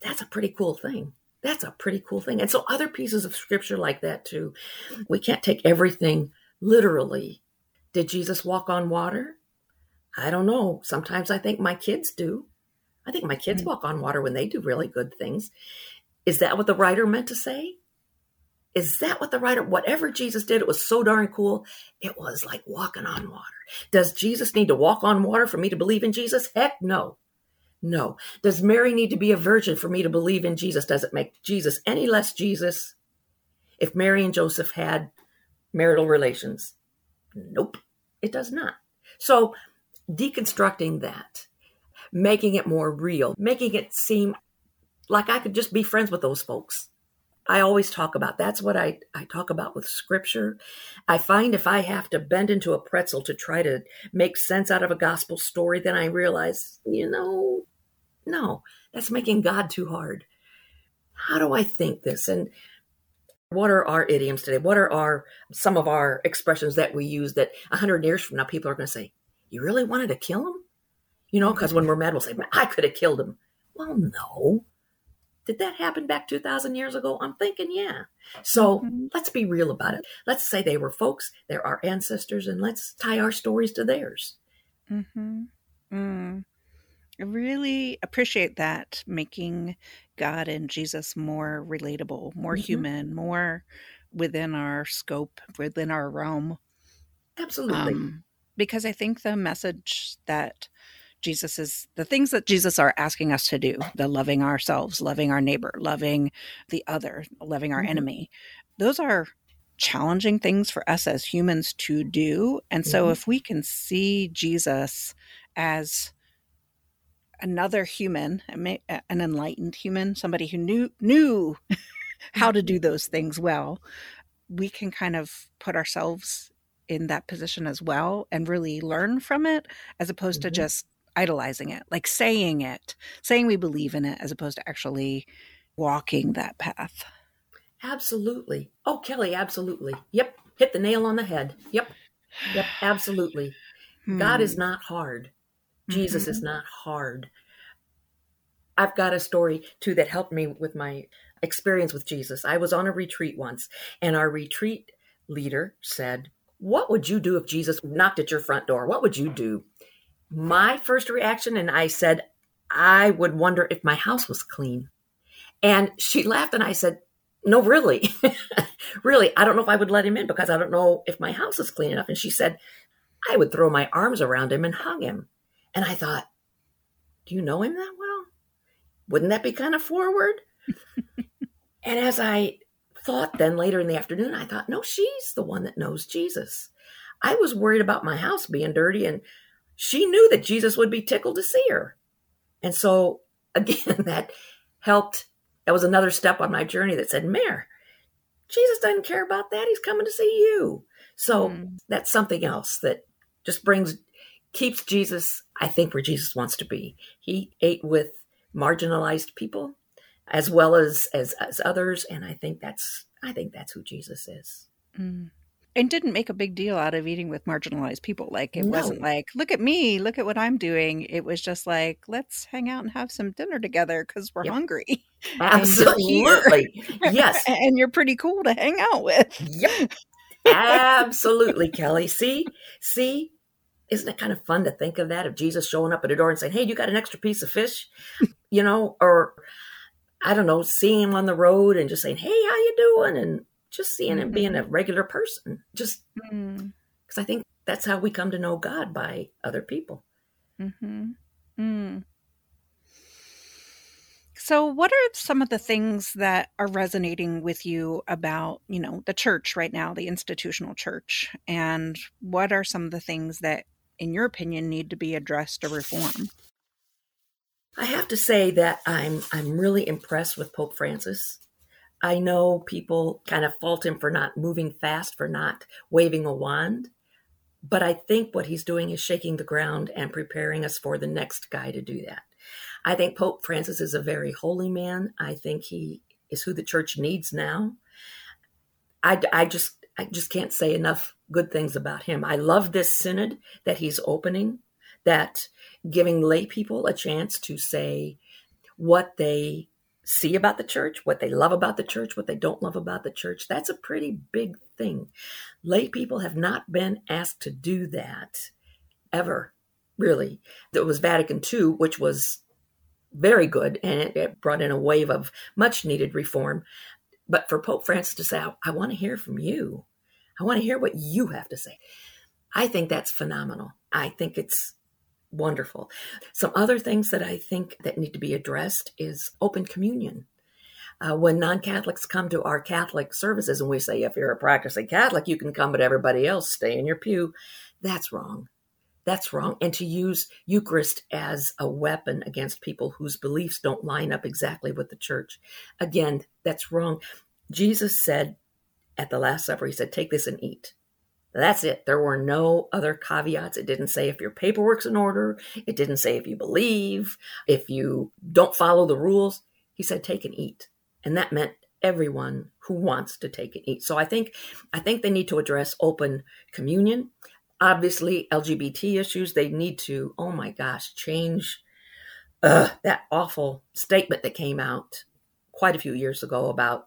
That's a pretty cool thing. That's a pretty cool thing. And so other pieces of scripture like that too. We can't take everything literally. Did Jesus walk on water? I don't know. Sometimes I think my kids do. I think my kids mm-hmm. walk on water when they do really good things. Is that what the writer meant to say? Is that what the writer, whatever Jesus did, it was so darn cool. It was like walking on water. Does Jesus need to walk on water for me to believe in Jesus? Heck no. No. Does Mary need to be a virgin for me to believe in Jesus? Does it make Jesus any less Jesus if Mary and Joseph had marital relations? Nope, it does not. So, deconstructing that, making it more real, making it seem like I could just be friends with those folks I always talk about. That's what I, I talk about with scripture. I find if I have to bend into a pretzel to try to make sense out of a gospel story, then I realize, you know, no, that's making God too hard. How do I think this? And what are our idioms today? What are our some of our expressions that we use that a hundred years from now people are going to say, "You really wanted to kill him?" You know, because when we're mad, we'll say, "I could have killed him." Well, no, did that happen back 2,000 years ago? I'm thinking, yeah. So mm-hmm. let's be real about it. Let's say they were folks, they're our ancestors, and let's tie our stories to theirs. Mm-hmm. Mm. I really appreciate that, making God and Jesus more relatable, more mm-hmm. human, more within our scope, within our realm. Absolutely. Um, because I think the message that Jesus is the things that Jesus are asking us to do, the loving ourselves, loving our neighbor, loving the other, loving our mm-hmm. enemy. Those are challenging things for us as humans to do. And so mm-hmm. if we can see Jesus as another human, an enlightened human, somebody who knew knew *laughs* how to do those things well, we can kind of put ourselves in that position as well and really learn from it as opposed mm-hmm. to just idolizing it, like saying it, saying we believe in it as opposed to actually walking that path. Absolutely. Oh, Kelly, absolutely. Yep. Hit the nail on the head. Yep. Yep. Absolutely. Hmm. God is hmm. not hard. Jesus mm-hmm. is not hard. I've got a story too that helped me with my experience with Jesus. I was on a retreat once, and our retreat leader said, What would you do if Jesus knocked at your front door? What would you do? My first reaction, and I said, I would wonder if my house was clean. And she laughed, and I said, No, really, *laughs* really, I don't know if I would let him in because I don't know if my house is clean enough. And she said, I would throw my arms around him and hug him. And I thought, Do you know him that well? Wouldn't that be kind of forward? *laughs* and as I thought then later in the afternoon, I thought, No, she's the one that knows Jesus. I was worried about my house being dirty and she knew that Jesus would be tickled to see her. And so, *laughs* again, that helped. That was another step on my journey that said, Mare, Jesus doesn't care about that. He's coming to see you. So mm. that's something else that just brings, keeps Jesus, I think, where Jesus wants to be. He ate with marginalized people as well as, as, as others. And I think that's, I think that's who Jesus is. Mm and didn't make a big deal out of eating with marginalized people. Like it no. wasn't like, look at me, look at what I'm doing. It was just like, let's hang out and have some dinner together because we're yep. hungry. *laughs* Absolutely. yes. *laughs* and you're pretty cool to hang out with. Yep. *laughs* Absolutely, Kelly. See, see, isn't it kind of fun to think of that of Jesus showing up at a door and saying, "Hey, you got an extra piece of fish?" you know, or I don't know, seeing him on the road and just saying, "Hey, how you doing?" and just seeing mm-hmm. him being a regular person just because mm. i think that's how we come to know god by other people mm-hmm. mm. so what are some of the things that are resonating with you about you know the church right now the institutional church and what are some of the things that in your opinion, need to be addressed or reformed? I have to say that I'm I'm really impressed with Pope Francis. I know people kind of fault him for not moving fast, for not waving a wand, but I think what he's doing is shaking the ground and preparing us for the next guy to do that. I think Pope Francis is a very holy man. I think he is who the church needs now. I, I just I just can't say enough good things about him. I love this synod that he's opening, that giving lay people a chance to say what they see about the church, what they love about the church, what they don't love about the church. That's a pretty big thing. Lay people have not been asked to do that ever, really. There was Vatican II, which was very good and it, it brought in a wave of much needed reform. But for Pope Francis to say, I, I want to hear from you, I want to hear what you have to say. I think that's phenomenal. I think it's wonderful. Some other things that I think that need to be addressed is open communion. Uh, when non-Catholics come to our Catholic services and we say, if you're a practicing Catholic, you can come, but everybody else stay in your pew. That's wrong. That's wrong. And to use Eucharist as a weapon against people whose beliefs don't line up exactly with the church. Again, that's wrong. Jesus said at the Last Supper, He said, Take this and eat. That's it. There were no other caveats. It didn't say if your paperwork's in order. It didn't say if you believe, if you don't follow the rules. He said, Take and eat. And that meant everyone who wants to take and eat. So I think I think they need to address open communion obviously lgbt issues they need to oh my gosh change uh, that awful statement that came out quite a few years ago about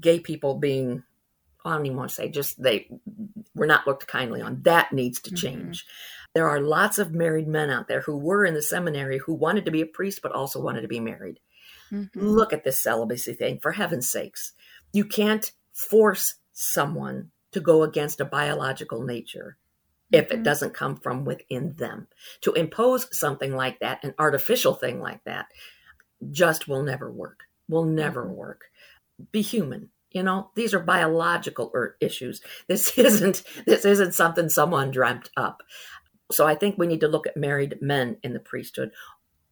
gay people being i don't even want to say just they were not looked kindly on that needs to mm-hmm. change mm-hmm. there are lots of married men out there who were in the seminary who wanted to be a priest but also wanted to be married mm-hmm. look at this celibacy thing for heaven's sakes you can't force someone to go against a biological nature if it mm-hmm. doesn't come from within them. To impose something like that, an artificial thing like that, just will never work. Will never mm-hmm. work. Be human. You know, these are biological er, issues. This *laughs* isn't this isn't something someone dreamt up. So I think we need to look at married men in the priesthood.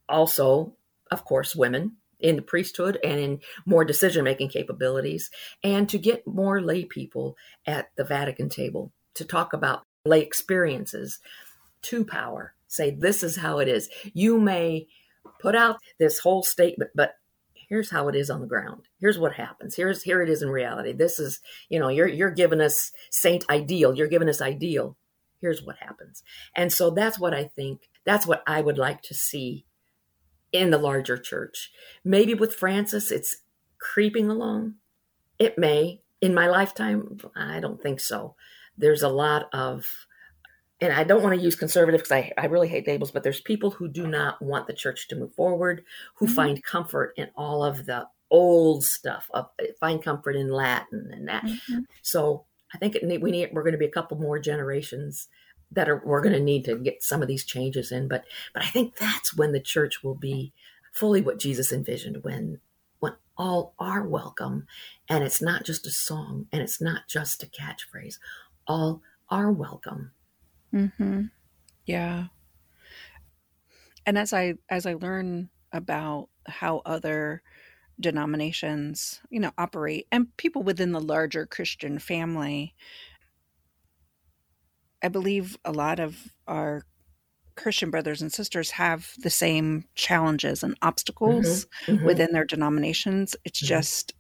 Also, of course, women in the priesthood and in more decision making capabilities, and to get more lay people at the Vatican table to talk about lay experiences to power. Say, this is how it is. You may put out this whole statement, but here's how it is on the ground. Here's what happens. Here's here it is in reality. This is, you know, you're you're giving us saint ideal. You're giving us ideal. Here's what happens. And so that's what I think, that's what I would like to see in the larger church. Maybe with Francis, it's creeping along. It may. In my lifetime, I don't think so there's a lot of and I don't want to use conservative because I, I really hate labels, but there's people who do not want the church to move forward, who mm-hmm. find comfort in all of the old stuff, of, find comfort in Latin and that. Mm-hmm. So I think it, we need we're going to be a couple more generations that are we're going to need to get some of these changes in. But but I think that's when the church will be fully what Jesus envisioned when when all are welcome, and it's not just a song and it's not just a catchphrase all are welcome. Mm-hmm. Yeah. And as I as I learn about how other denominations, you know, operate and people within the larger Christian family, I believe a lot of our Christian brothers and sisters have the same challenges and obstacles mm-hmm. Mm-hmm. within their denominations. It's mm-hmm. just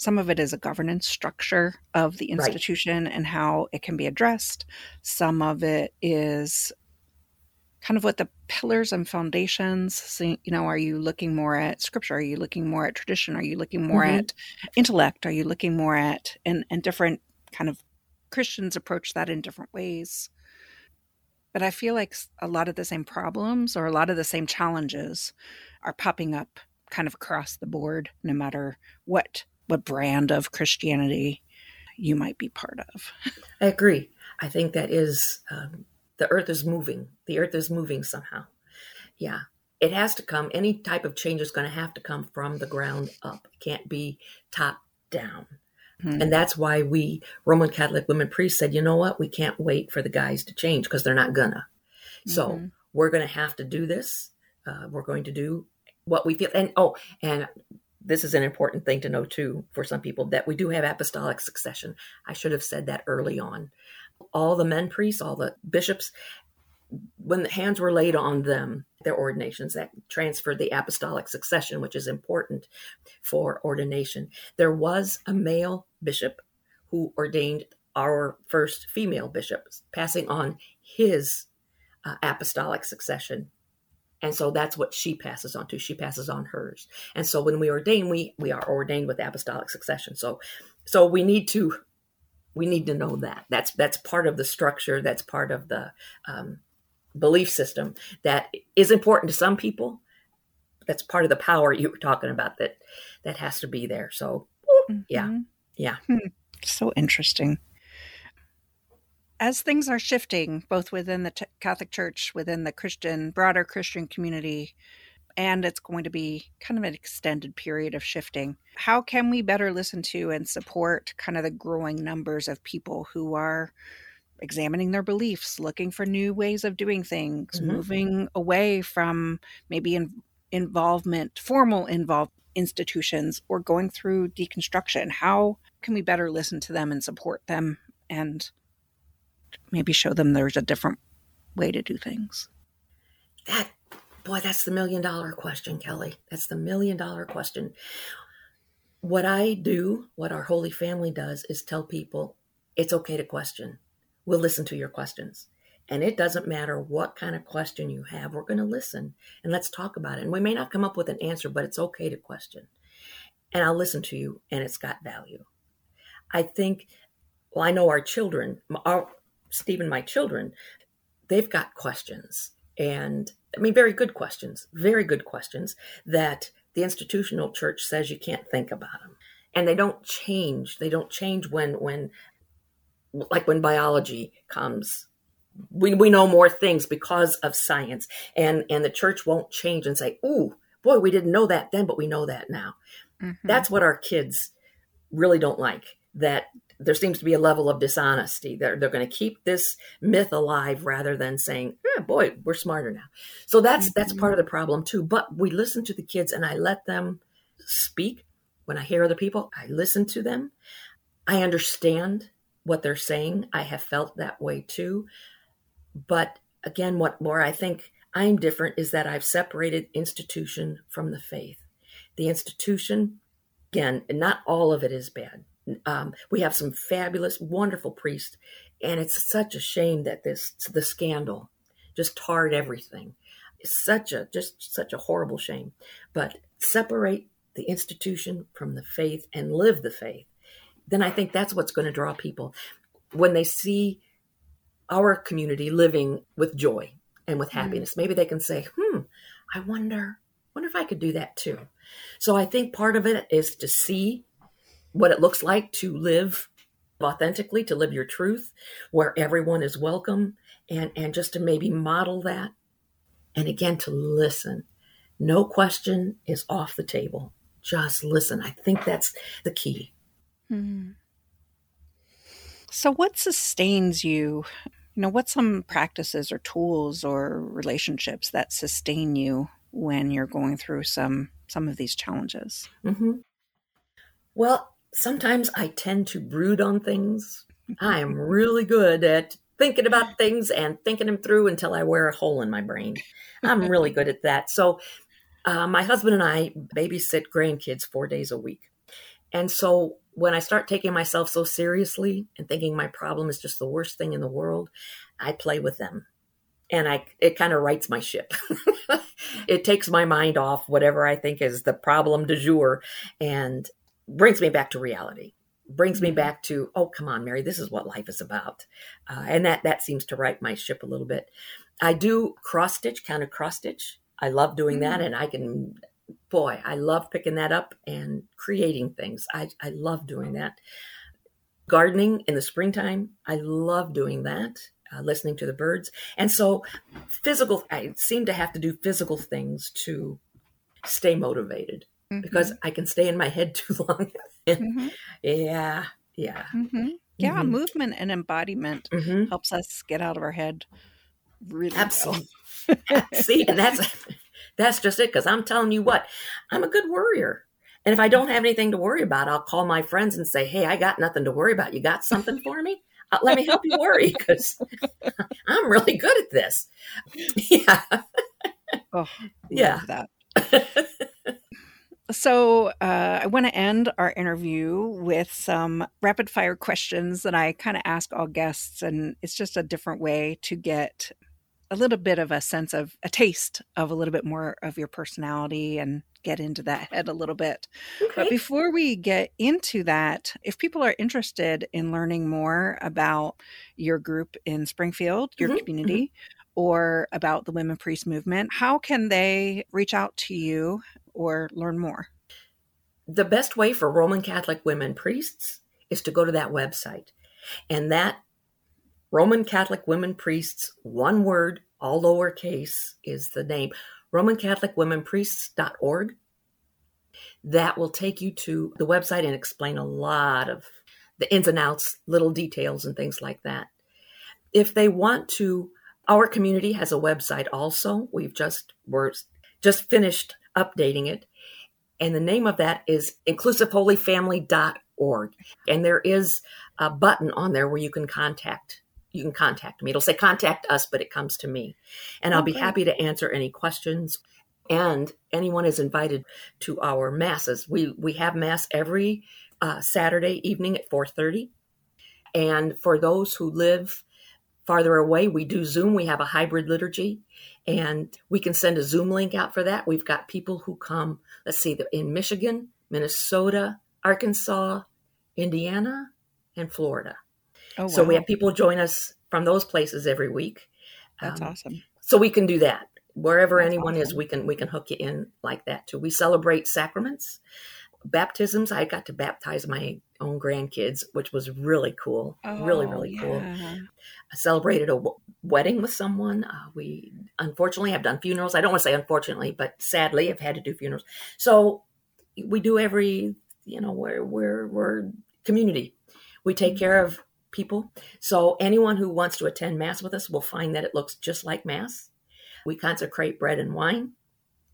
some of it is a governance structure of the institution right. and how it can be addressed. Some of it is kind of what the pillars and foundations so, you know are you looking more at scripture are you looking more at tradition are you looking more mm-hmm. at intellect are you looking more at and and different kind of christians approach that in different ways but i feel like a lot of the same problems or a lot of the same challenges are popping up kind of across the board no matter what what brand of Christianity you might be part of. I agree. I think that is um, the earth is moving. The earth is moving somehow. Yeah, it has to come. Any type of change is going to have to come from the ground up. It can't be top down. Mm-hmm. And that's why we Roman Catholic women priests said, you know what, we can't wait for the guys to change because they're not gonna. So Mhm. we're going to have to do this. Uh, we're going to do what we feel. And oh, and this is an important thing to know too for some people that we do have apostolic succession. I should have said that early on. All the men priests, all the bishops, when the hands were laid on them, their ordinations that transferred the apostolic succession, which is important for ordination. There was a male bishop who ordained our first female bishop, passing on his uh, apostolic succession. And so that's what she passes on to. She passes on hers. And so when we ordain, we we are ordained with apostolic succession. So so we need to we need to know that. That's that's part of the structure. That's part of the um, belief system that is important to some people. That's part of the power you were talking about. That that has to be there. So yeah. Mhm. Yeah. Hmm. So interesting. As things are shifting, both within the t- Catholic Church, within the Christian, broader Christian community, and it's going to be kind of an extended period of shifting, how can we better listen to and support kind of the growing numbers of people who are examining their beliefs, looking for new ways of doing things, Mhm. moving away from maybe in- involvement, formal involved institutions, or going through deconstruction? How can we better listen to them and support them and maybe show them there's a different way to do things? That boy, that's the million dollar question, Kelly. That's the million dollar question. What I do, what our Holy Family does, is tell people it's okay to question. We'll listen to your questions. And it doesn't matter what kind of question you have, we're going to listen and let's talk about it. And we may not come up with an answer, but it's okay to question. And I'll listen to you, and it's got value. I think, well, I know our children, our, Steve and my children, they've got questions. And I mean, very good questions, very good questions that the institutional church says you can't think about them. And they don't change. They don't change when, when, like when biology comes. We, we know more things because of science and, and the church won't change and say, ooh, boy, we didn't know that then, but we know that now. Mhm. That's what our kids really don't like. That there seems to be a level of dishonesty. They're they're going to keep this myth alive rather than saying, "Yeah, boy, we're smarter now." So that's that's part of the mm-hmm. problem too. But we listen to the kids, and I let them speak. When I hear other people, I listen to them. I understand what they're saying. I have felt that way too. But again, what more I think I'm different is that I've separated institution from the faith. The institution, again, not all of it is bad. Um, we have some fabulous, wonderful priests, and it's such a shame that this the scandal just tarred everything. It's such a just such a horrible shame. But separate the institution from the faith and live the faith. Then I think that's what's going to draw people when they see our community living with joy and with happiness. Maybe they can say, "Hmm, I wonder, wonder if I could do that too." So I think part of it is to see what it looks like to live authentically, to live your truth, where everyone is welcome, and and just to maybe model that, and again to listen. No question is off the table. Just listen. I think that's the key. Mhm. So, what sustains you? You know, what's some practices or tools or relationships that sustain you when you're going through some some of these challenges? hmm Well, sometimes I tend to brood on things. I am really good at thinking about things and thinking them through until I wear a hole in my brain. I'm really good at that. So, uh, my husband and I babysit grandkids four days a week. And so, when I start taking myself so seriously and thinking my problem is just the worst thing in the world, I play with them. And I it kind of rights my ship. *laughs* it takes my mind off whatever I think is the problem du jour and brings me back to reality brings me back to oh come on mary this is what life is about. Uh, and that that seems to right my ship a little bit. I do cross stitch counter cross stitch i love doing that and i can boy i love picking that up and creating things. I, I love doing that. Gardening in the springtime i love doing that uh, listening to the birds. And so physical i seem to have to do physical things to stay motivated because I can stay in my head *laughs* too long. Mhm. yeah, yeah. Mhm. yeah, Mhm. movement and embodiment hmm helps us get out of our head really Absolutely. *laughs* *laughs* See, and that's that's just it. Because I'm telling you what, I'm a good worrier. And if I don't have anything to worry about, I'll call my friends and say, "Hey, I got nothing to worry about. You got something for me? Uh, let me help you worry because I'm really good at this." Yeah. Oh, Yeah. So, uh, I want to end our interview with some rapid fire questions that I kind of ask all guests. And it's just a different way to get a little bit of a sense of a taste of a little bit more of your personality and get into that head a little bit. But before we get into that, if people are interested in learning more about your group in Springfield, your Mhm, community, or about the Women Priest movement, how can they reach out to you or learn more? The best way for Roman Catholic women priests is to go to that website, and that Roman Catholic women priests, one word, all lowercase, is the name. Roman Catholic Women Priests.org. That will take you to the website and explain a lot of the ins and outs, little details, and things like that. If they want to, our community has a website also. We've just we're just finished updating it. And the name of that is inclusiveholyfamily.org. And there is a button on there where you can contact you can contact me. It'll say contact us, but it comes to me. And I'll be happy to answer any questions. And anyone is invited to our masses. We we have mass every uh, Saturday evening at 4:30. And for those who live farther away, we do Zoom. We have a hybrid liturgy, and we can send a Zoom link out for that. We've got people who come. Let's see, in Michigan, Minnesota, Arkansas, Indiana, and Florida. Oh, So we have people join us from those places every week. That's Um, awesome. So we can do that wherever That's anyone is. We can we can hook you in like that too. We celebrate sacraments, baptisms. I got to baptize my own grandkids, which was really cool. really Oh, really cool. yeah. I celebrated a wedding with someone. Uh, we unfortunately have done funerals. I don't want to say unfortunately, but sadly, have had to do funerals. So we do every, you know, we're we're we're community. We take care of people. So anyone who wants to attend mass with us will find that it looks just like mass. We consecrate bread and wine.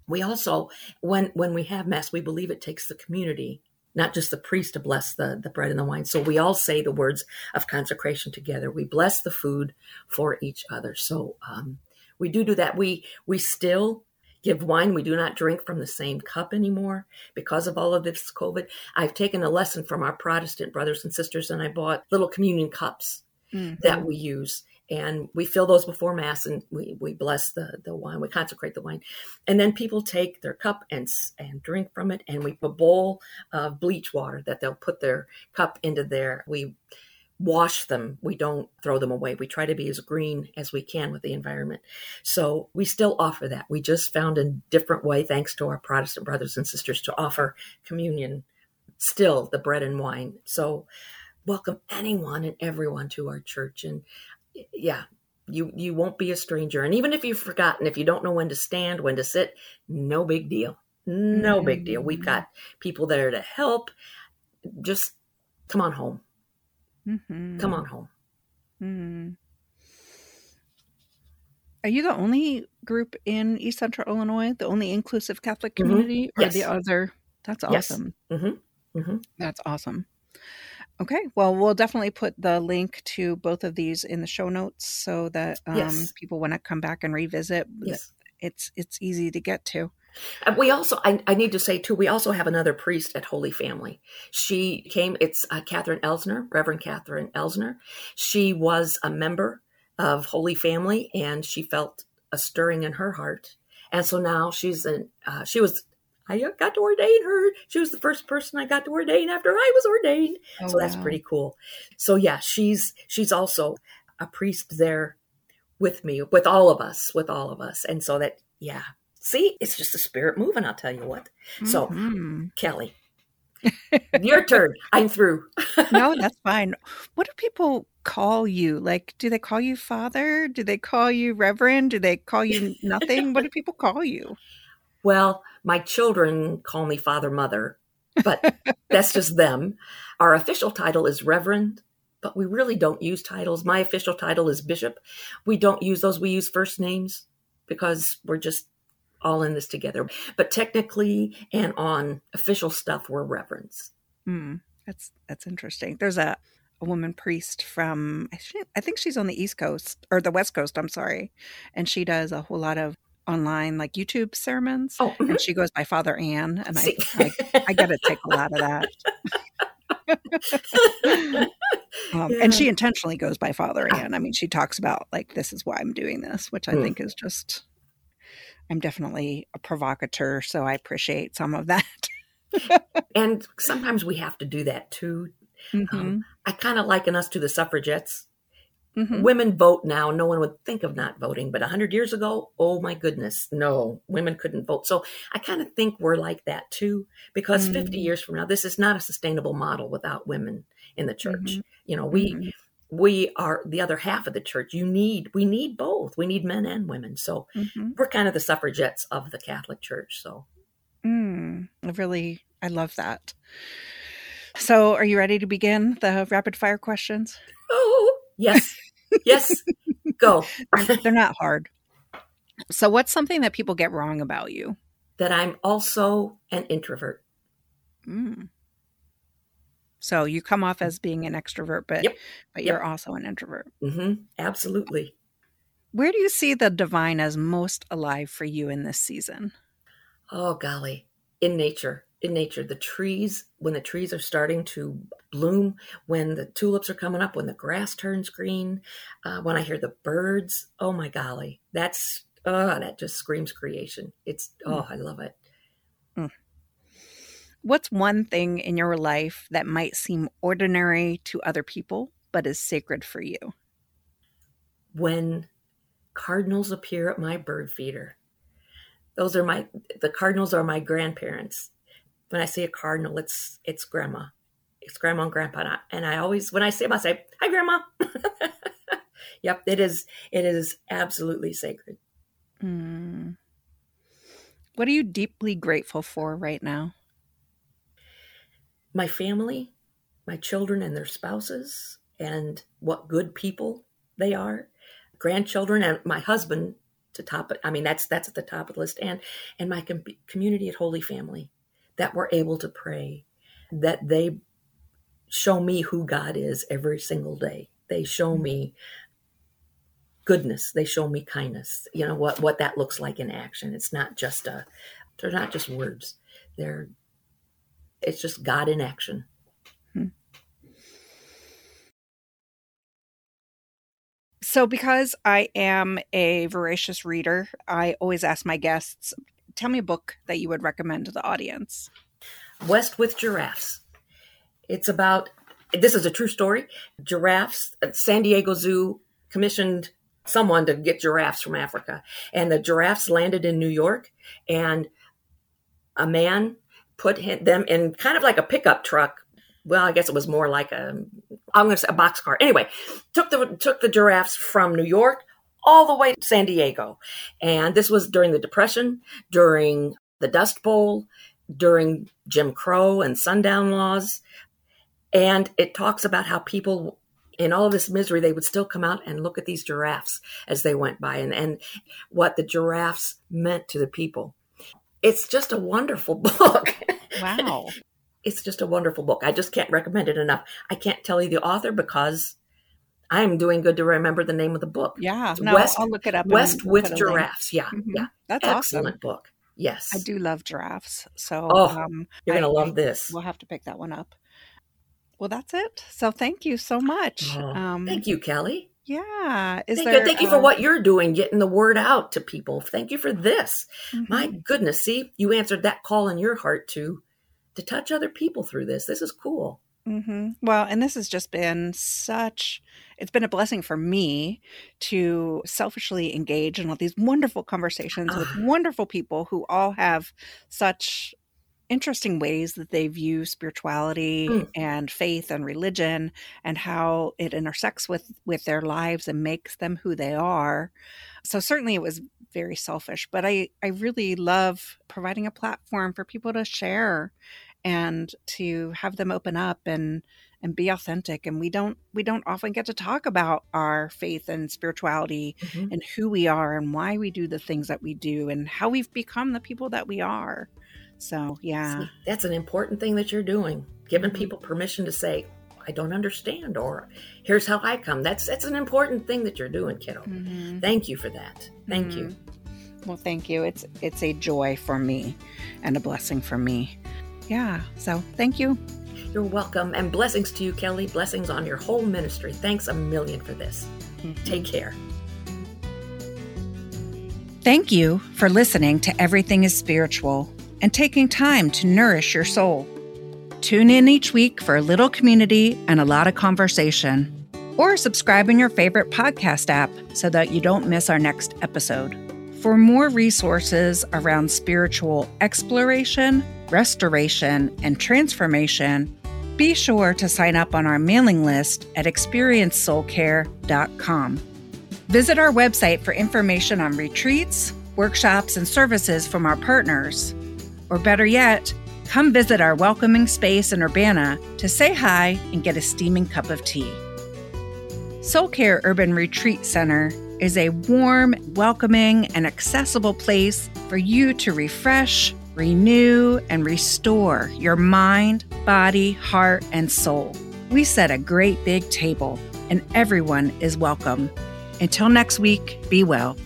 We also, when when we have mass, we believe it takes the community, not just the priest, to bless the the bread and the wine. So we all say the words of consecration together. We bless the food for each other. So um, we do do that. We we still give wine. We do not drink from the same cup anymore because of all of this COVID. I've taken a lesson from our Protestant brothers and sisters, and I bought little communion cups Mhm. that we use. And we fill those before Mass and we, we bless the, the wine, we consecrate the wine. And then people take their cup and, and drink from it. And we have a bowl of bleach water that they'll put their cup into there. We wash them. We don't throw them away. We try to be as green as we can with the environment. So we still offer that. We just found a different way, thanks to our Protestant brothers and sisters, to offer communion, still the bread and wine. So welcome anyone and everyone to our church. And yeah, you you won't be a stranger. And even if you've forgotten, if you don't know when to stand, when to sit, no big deal. No big deal. We've got people there to help. Just come on home. Mhm. Come on home. Mhm. Are you the only group in East Central Illinois, the only inclusive Catholic Mhm. community, or the other? That's Yes. awesome. hmm hmm That's awesome. Okay, well, we'll definitely put the link to both of these in the show notes so that um, Yes. people want to come back and revisit. Yes. It's it's easy to get to. And we also, I, I need to say too, we also have another priest at Holy Family. She came, it's uh, Catherine Elsner, Reverend Catherine Elsner. She was a member of Holy Family and she felt a stirring in her heart. And so now she's an, uh, she was, I got to ordain her. She was the first person I got to ordain after I was ordained. Oh, so that's wow. pretty cool. So yeah, she's, she's also a priest there with me, with all of us, with all of us. And so that, yeah. See, it's just the spirit moving, I'll tell you what. So, Mhm. Kelly, *laughs* your turn. I'm through. no, *laughs* that's fine. What do people call you? Like, do they call you father? Do they call you reverend? Do they call you *laughs* nothing? what do people call you? Well, my children call me Father Mother, but *laughs* that's just them. Our official title is Reverend, but we really don't use titles. My official title is bishop. We don't use those. We use first names because we're just all in this together. But technically and on official stuff, we're reverends. Mm, that's that's interesting. There's a a woman priest from I think she's on the East Coast or the West Coast. I'm sorry, and she does a whole lot of online like YouTube sermons. Oh, mhm. and she goes by Father Ann, and I *laughs* I, I get a tickle out of that. *laughs* um, Yeah. And she intentionally goes by Father Ann. I mean, she talks about like this is why I'm doing this, which I Mm. think is just. I'm definitely a provocateur, so I appreciate some of that. *laughs* and sometimes we have to do that too. Mhm, I kind of liken us to the suffragettes. Mhm. Women vote now. No one would think of not voting, but 100 years ago, oh my goodness, no, women couldn't vote. So I kind of think we're like that too, because 50 Mm. years from now, this is not a sustainable model without women in the church. Mhm. You know, we Mhm. we are the other half of the church. You need we need both. We need men and women. So Mhm. we're kind of the suffragettes of the Catholic Church. So Mm, I really, I love that. So, are you ready to begin the rapid fire questions? oh yes, yes, go. They're, they're not hard. So, what's something that people get wrong about you? that I'm also an introvert. Mm. So, you come off as being an extrovert, but Yep. but Yep. you're also an introvert. hmm Absolutely. Where do you see the divine as most alive for you in this season? Oh golly, in nature, in nature, the trees when the trees are starting to bloom, when the tulips are coming up, when the grass turns green, uh, when I hear the birds. Oh my golly, that's oh that just screams creation. It's hmm. oh I love it. Hmm. What's one thing in your life that might seem ordinary to other people, but is sacred for you? When cardinals appear at my bird feeder, those are my the cardinals are my grandparents. When I see a cardinal, it's it's grandma, it's grandma and grandpa, and I, and I always when I see them, I say hi, grandma. *laughs* yep, it is it is absolutely sacred. Mm. What are you deeply grateful for right now? My family, my children and their spouses, and what good people they are, grandchildren, and my husband to top it. I mean, that's that's at the top of the list, and and my com- community at Holy Family that we're able to pray, that they show me who God is every single day. They show me goodness. They show me kindness. You know what what that looks like in action. It's not just a. They're not just words. They're. It's just God in action. Hmm. So, because I am a voracious reader, I always ask my guests, tell me a book that you would recommend to the audience. West with Giraffes. It's about, this is a true story. Giraffes, uh, San Diego Zoo commissioned someone to get giraffes from Africa. And the giraffes landed in New York, and a man put them in kind of like a pickup truck. Well, I guess it was more like a, I'm going to say a boxcar. Anyway, took the took the giraffes from New York all the way to San Diego, and this was during the Depression, during the Dust Bowl, during Jim Crow and sundown laws. And it talks about how people, in all of this misery, they would still come out and look at these giraffes as they went by and, and what the giraffes meant to the people. It's just a wonderful *laughs* book. Wow. it's just a wonderful book. I just can't recommend it enough. I can't tell you the author because I'm doing good to remember the name of the book. Yeah. No, West- I'll look it up. West with. Giraffes. Yeah. Mhm. Yeah. That's Excellent awesome. book. Yes. I do love giraffes. So, Oh, um, You're going to love this. We'll have to pick that one up. Well, that's it. So, thank you so much. Oh, um, Thank you, Kelly. Yeah. Is Thank there, you. Thank you for uh, what you're doing, getting the word out to people. Thank you for this. mhm. My goodness, see, you answered that call in your heart to to touch other people through this. This is cool. Hmm Well, and this has just been such, it's been a blessing for me to selfishly engage in all these wonderful conversations with Ah. wonderful people who all have such interesting ways that they view spirituality Mm. and faith and religion and how it intersects with with their lives and makes them who they are so certainly it was very selfish but i i really love providing a platform for people to share and to have them open up and and be authentic. And we don't we don't often get to talk about our faith and spirituality mm-hmm. and who we are and why we do the things that we do and how we've become the people that we are. So yeah. See, that's an important thing that you're doing giving mm-hmm. people permission to say i don't understand or here's how i come. That's that's an important thing that you're doing kiddo. Mm-hmm. thank you for that. Thank you. Mm-hmm. well thank you. It's it's a joy for me and a blessing for me yeah so thank you you're welcome. And blessings to you, Kelly. Blessings on your whole ministry. Thanks a million for this. Mm-hmm. Take care. Thank you for listening to Everything is Spiritual and taking time to nourish your soul. Tune in each week for a little community and a lot of conversation. Or subscribe in your favorite podcast app so that you don't miss our next episode. For more resources around spiritual exploration, restoration, and transformation, be sure to sign up on our mailing list at experiencesoulcare.com. Visit our website for information on retreats, workshops, and services from our partners. Or better yet, come visit our welcoming space in Urbana to say hi and get a steaming cup of tea. Soul Care Urban Retreat Center is a warm, welcoming, and accessible place for you to refresh, renew, and restore your mind, body, heart, and soul. We set a great big table, and everyone is welcome. Until next week, be well.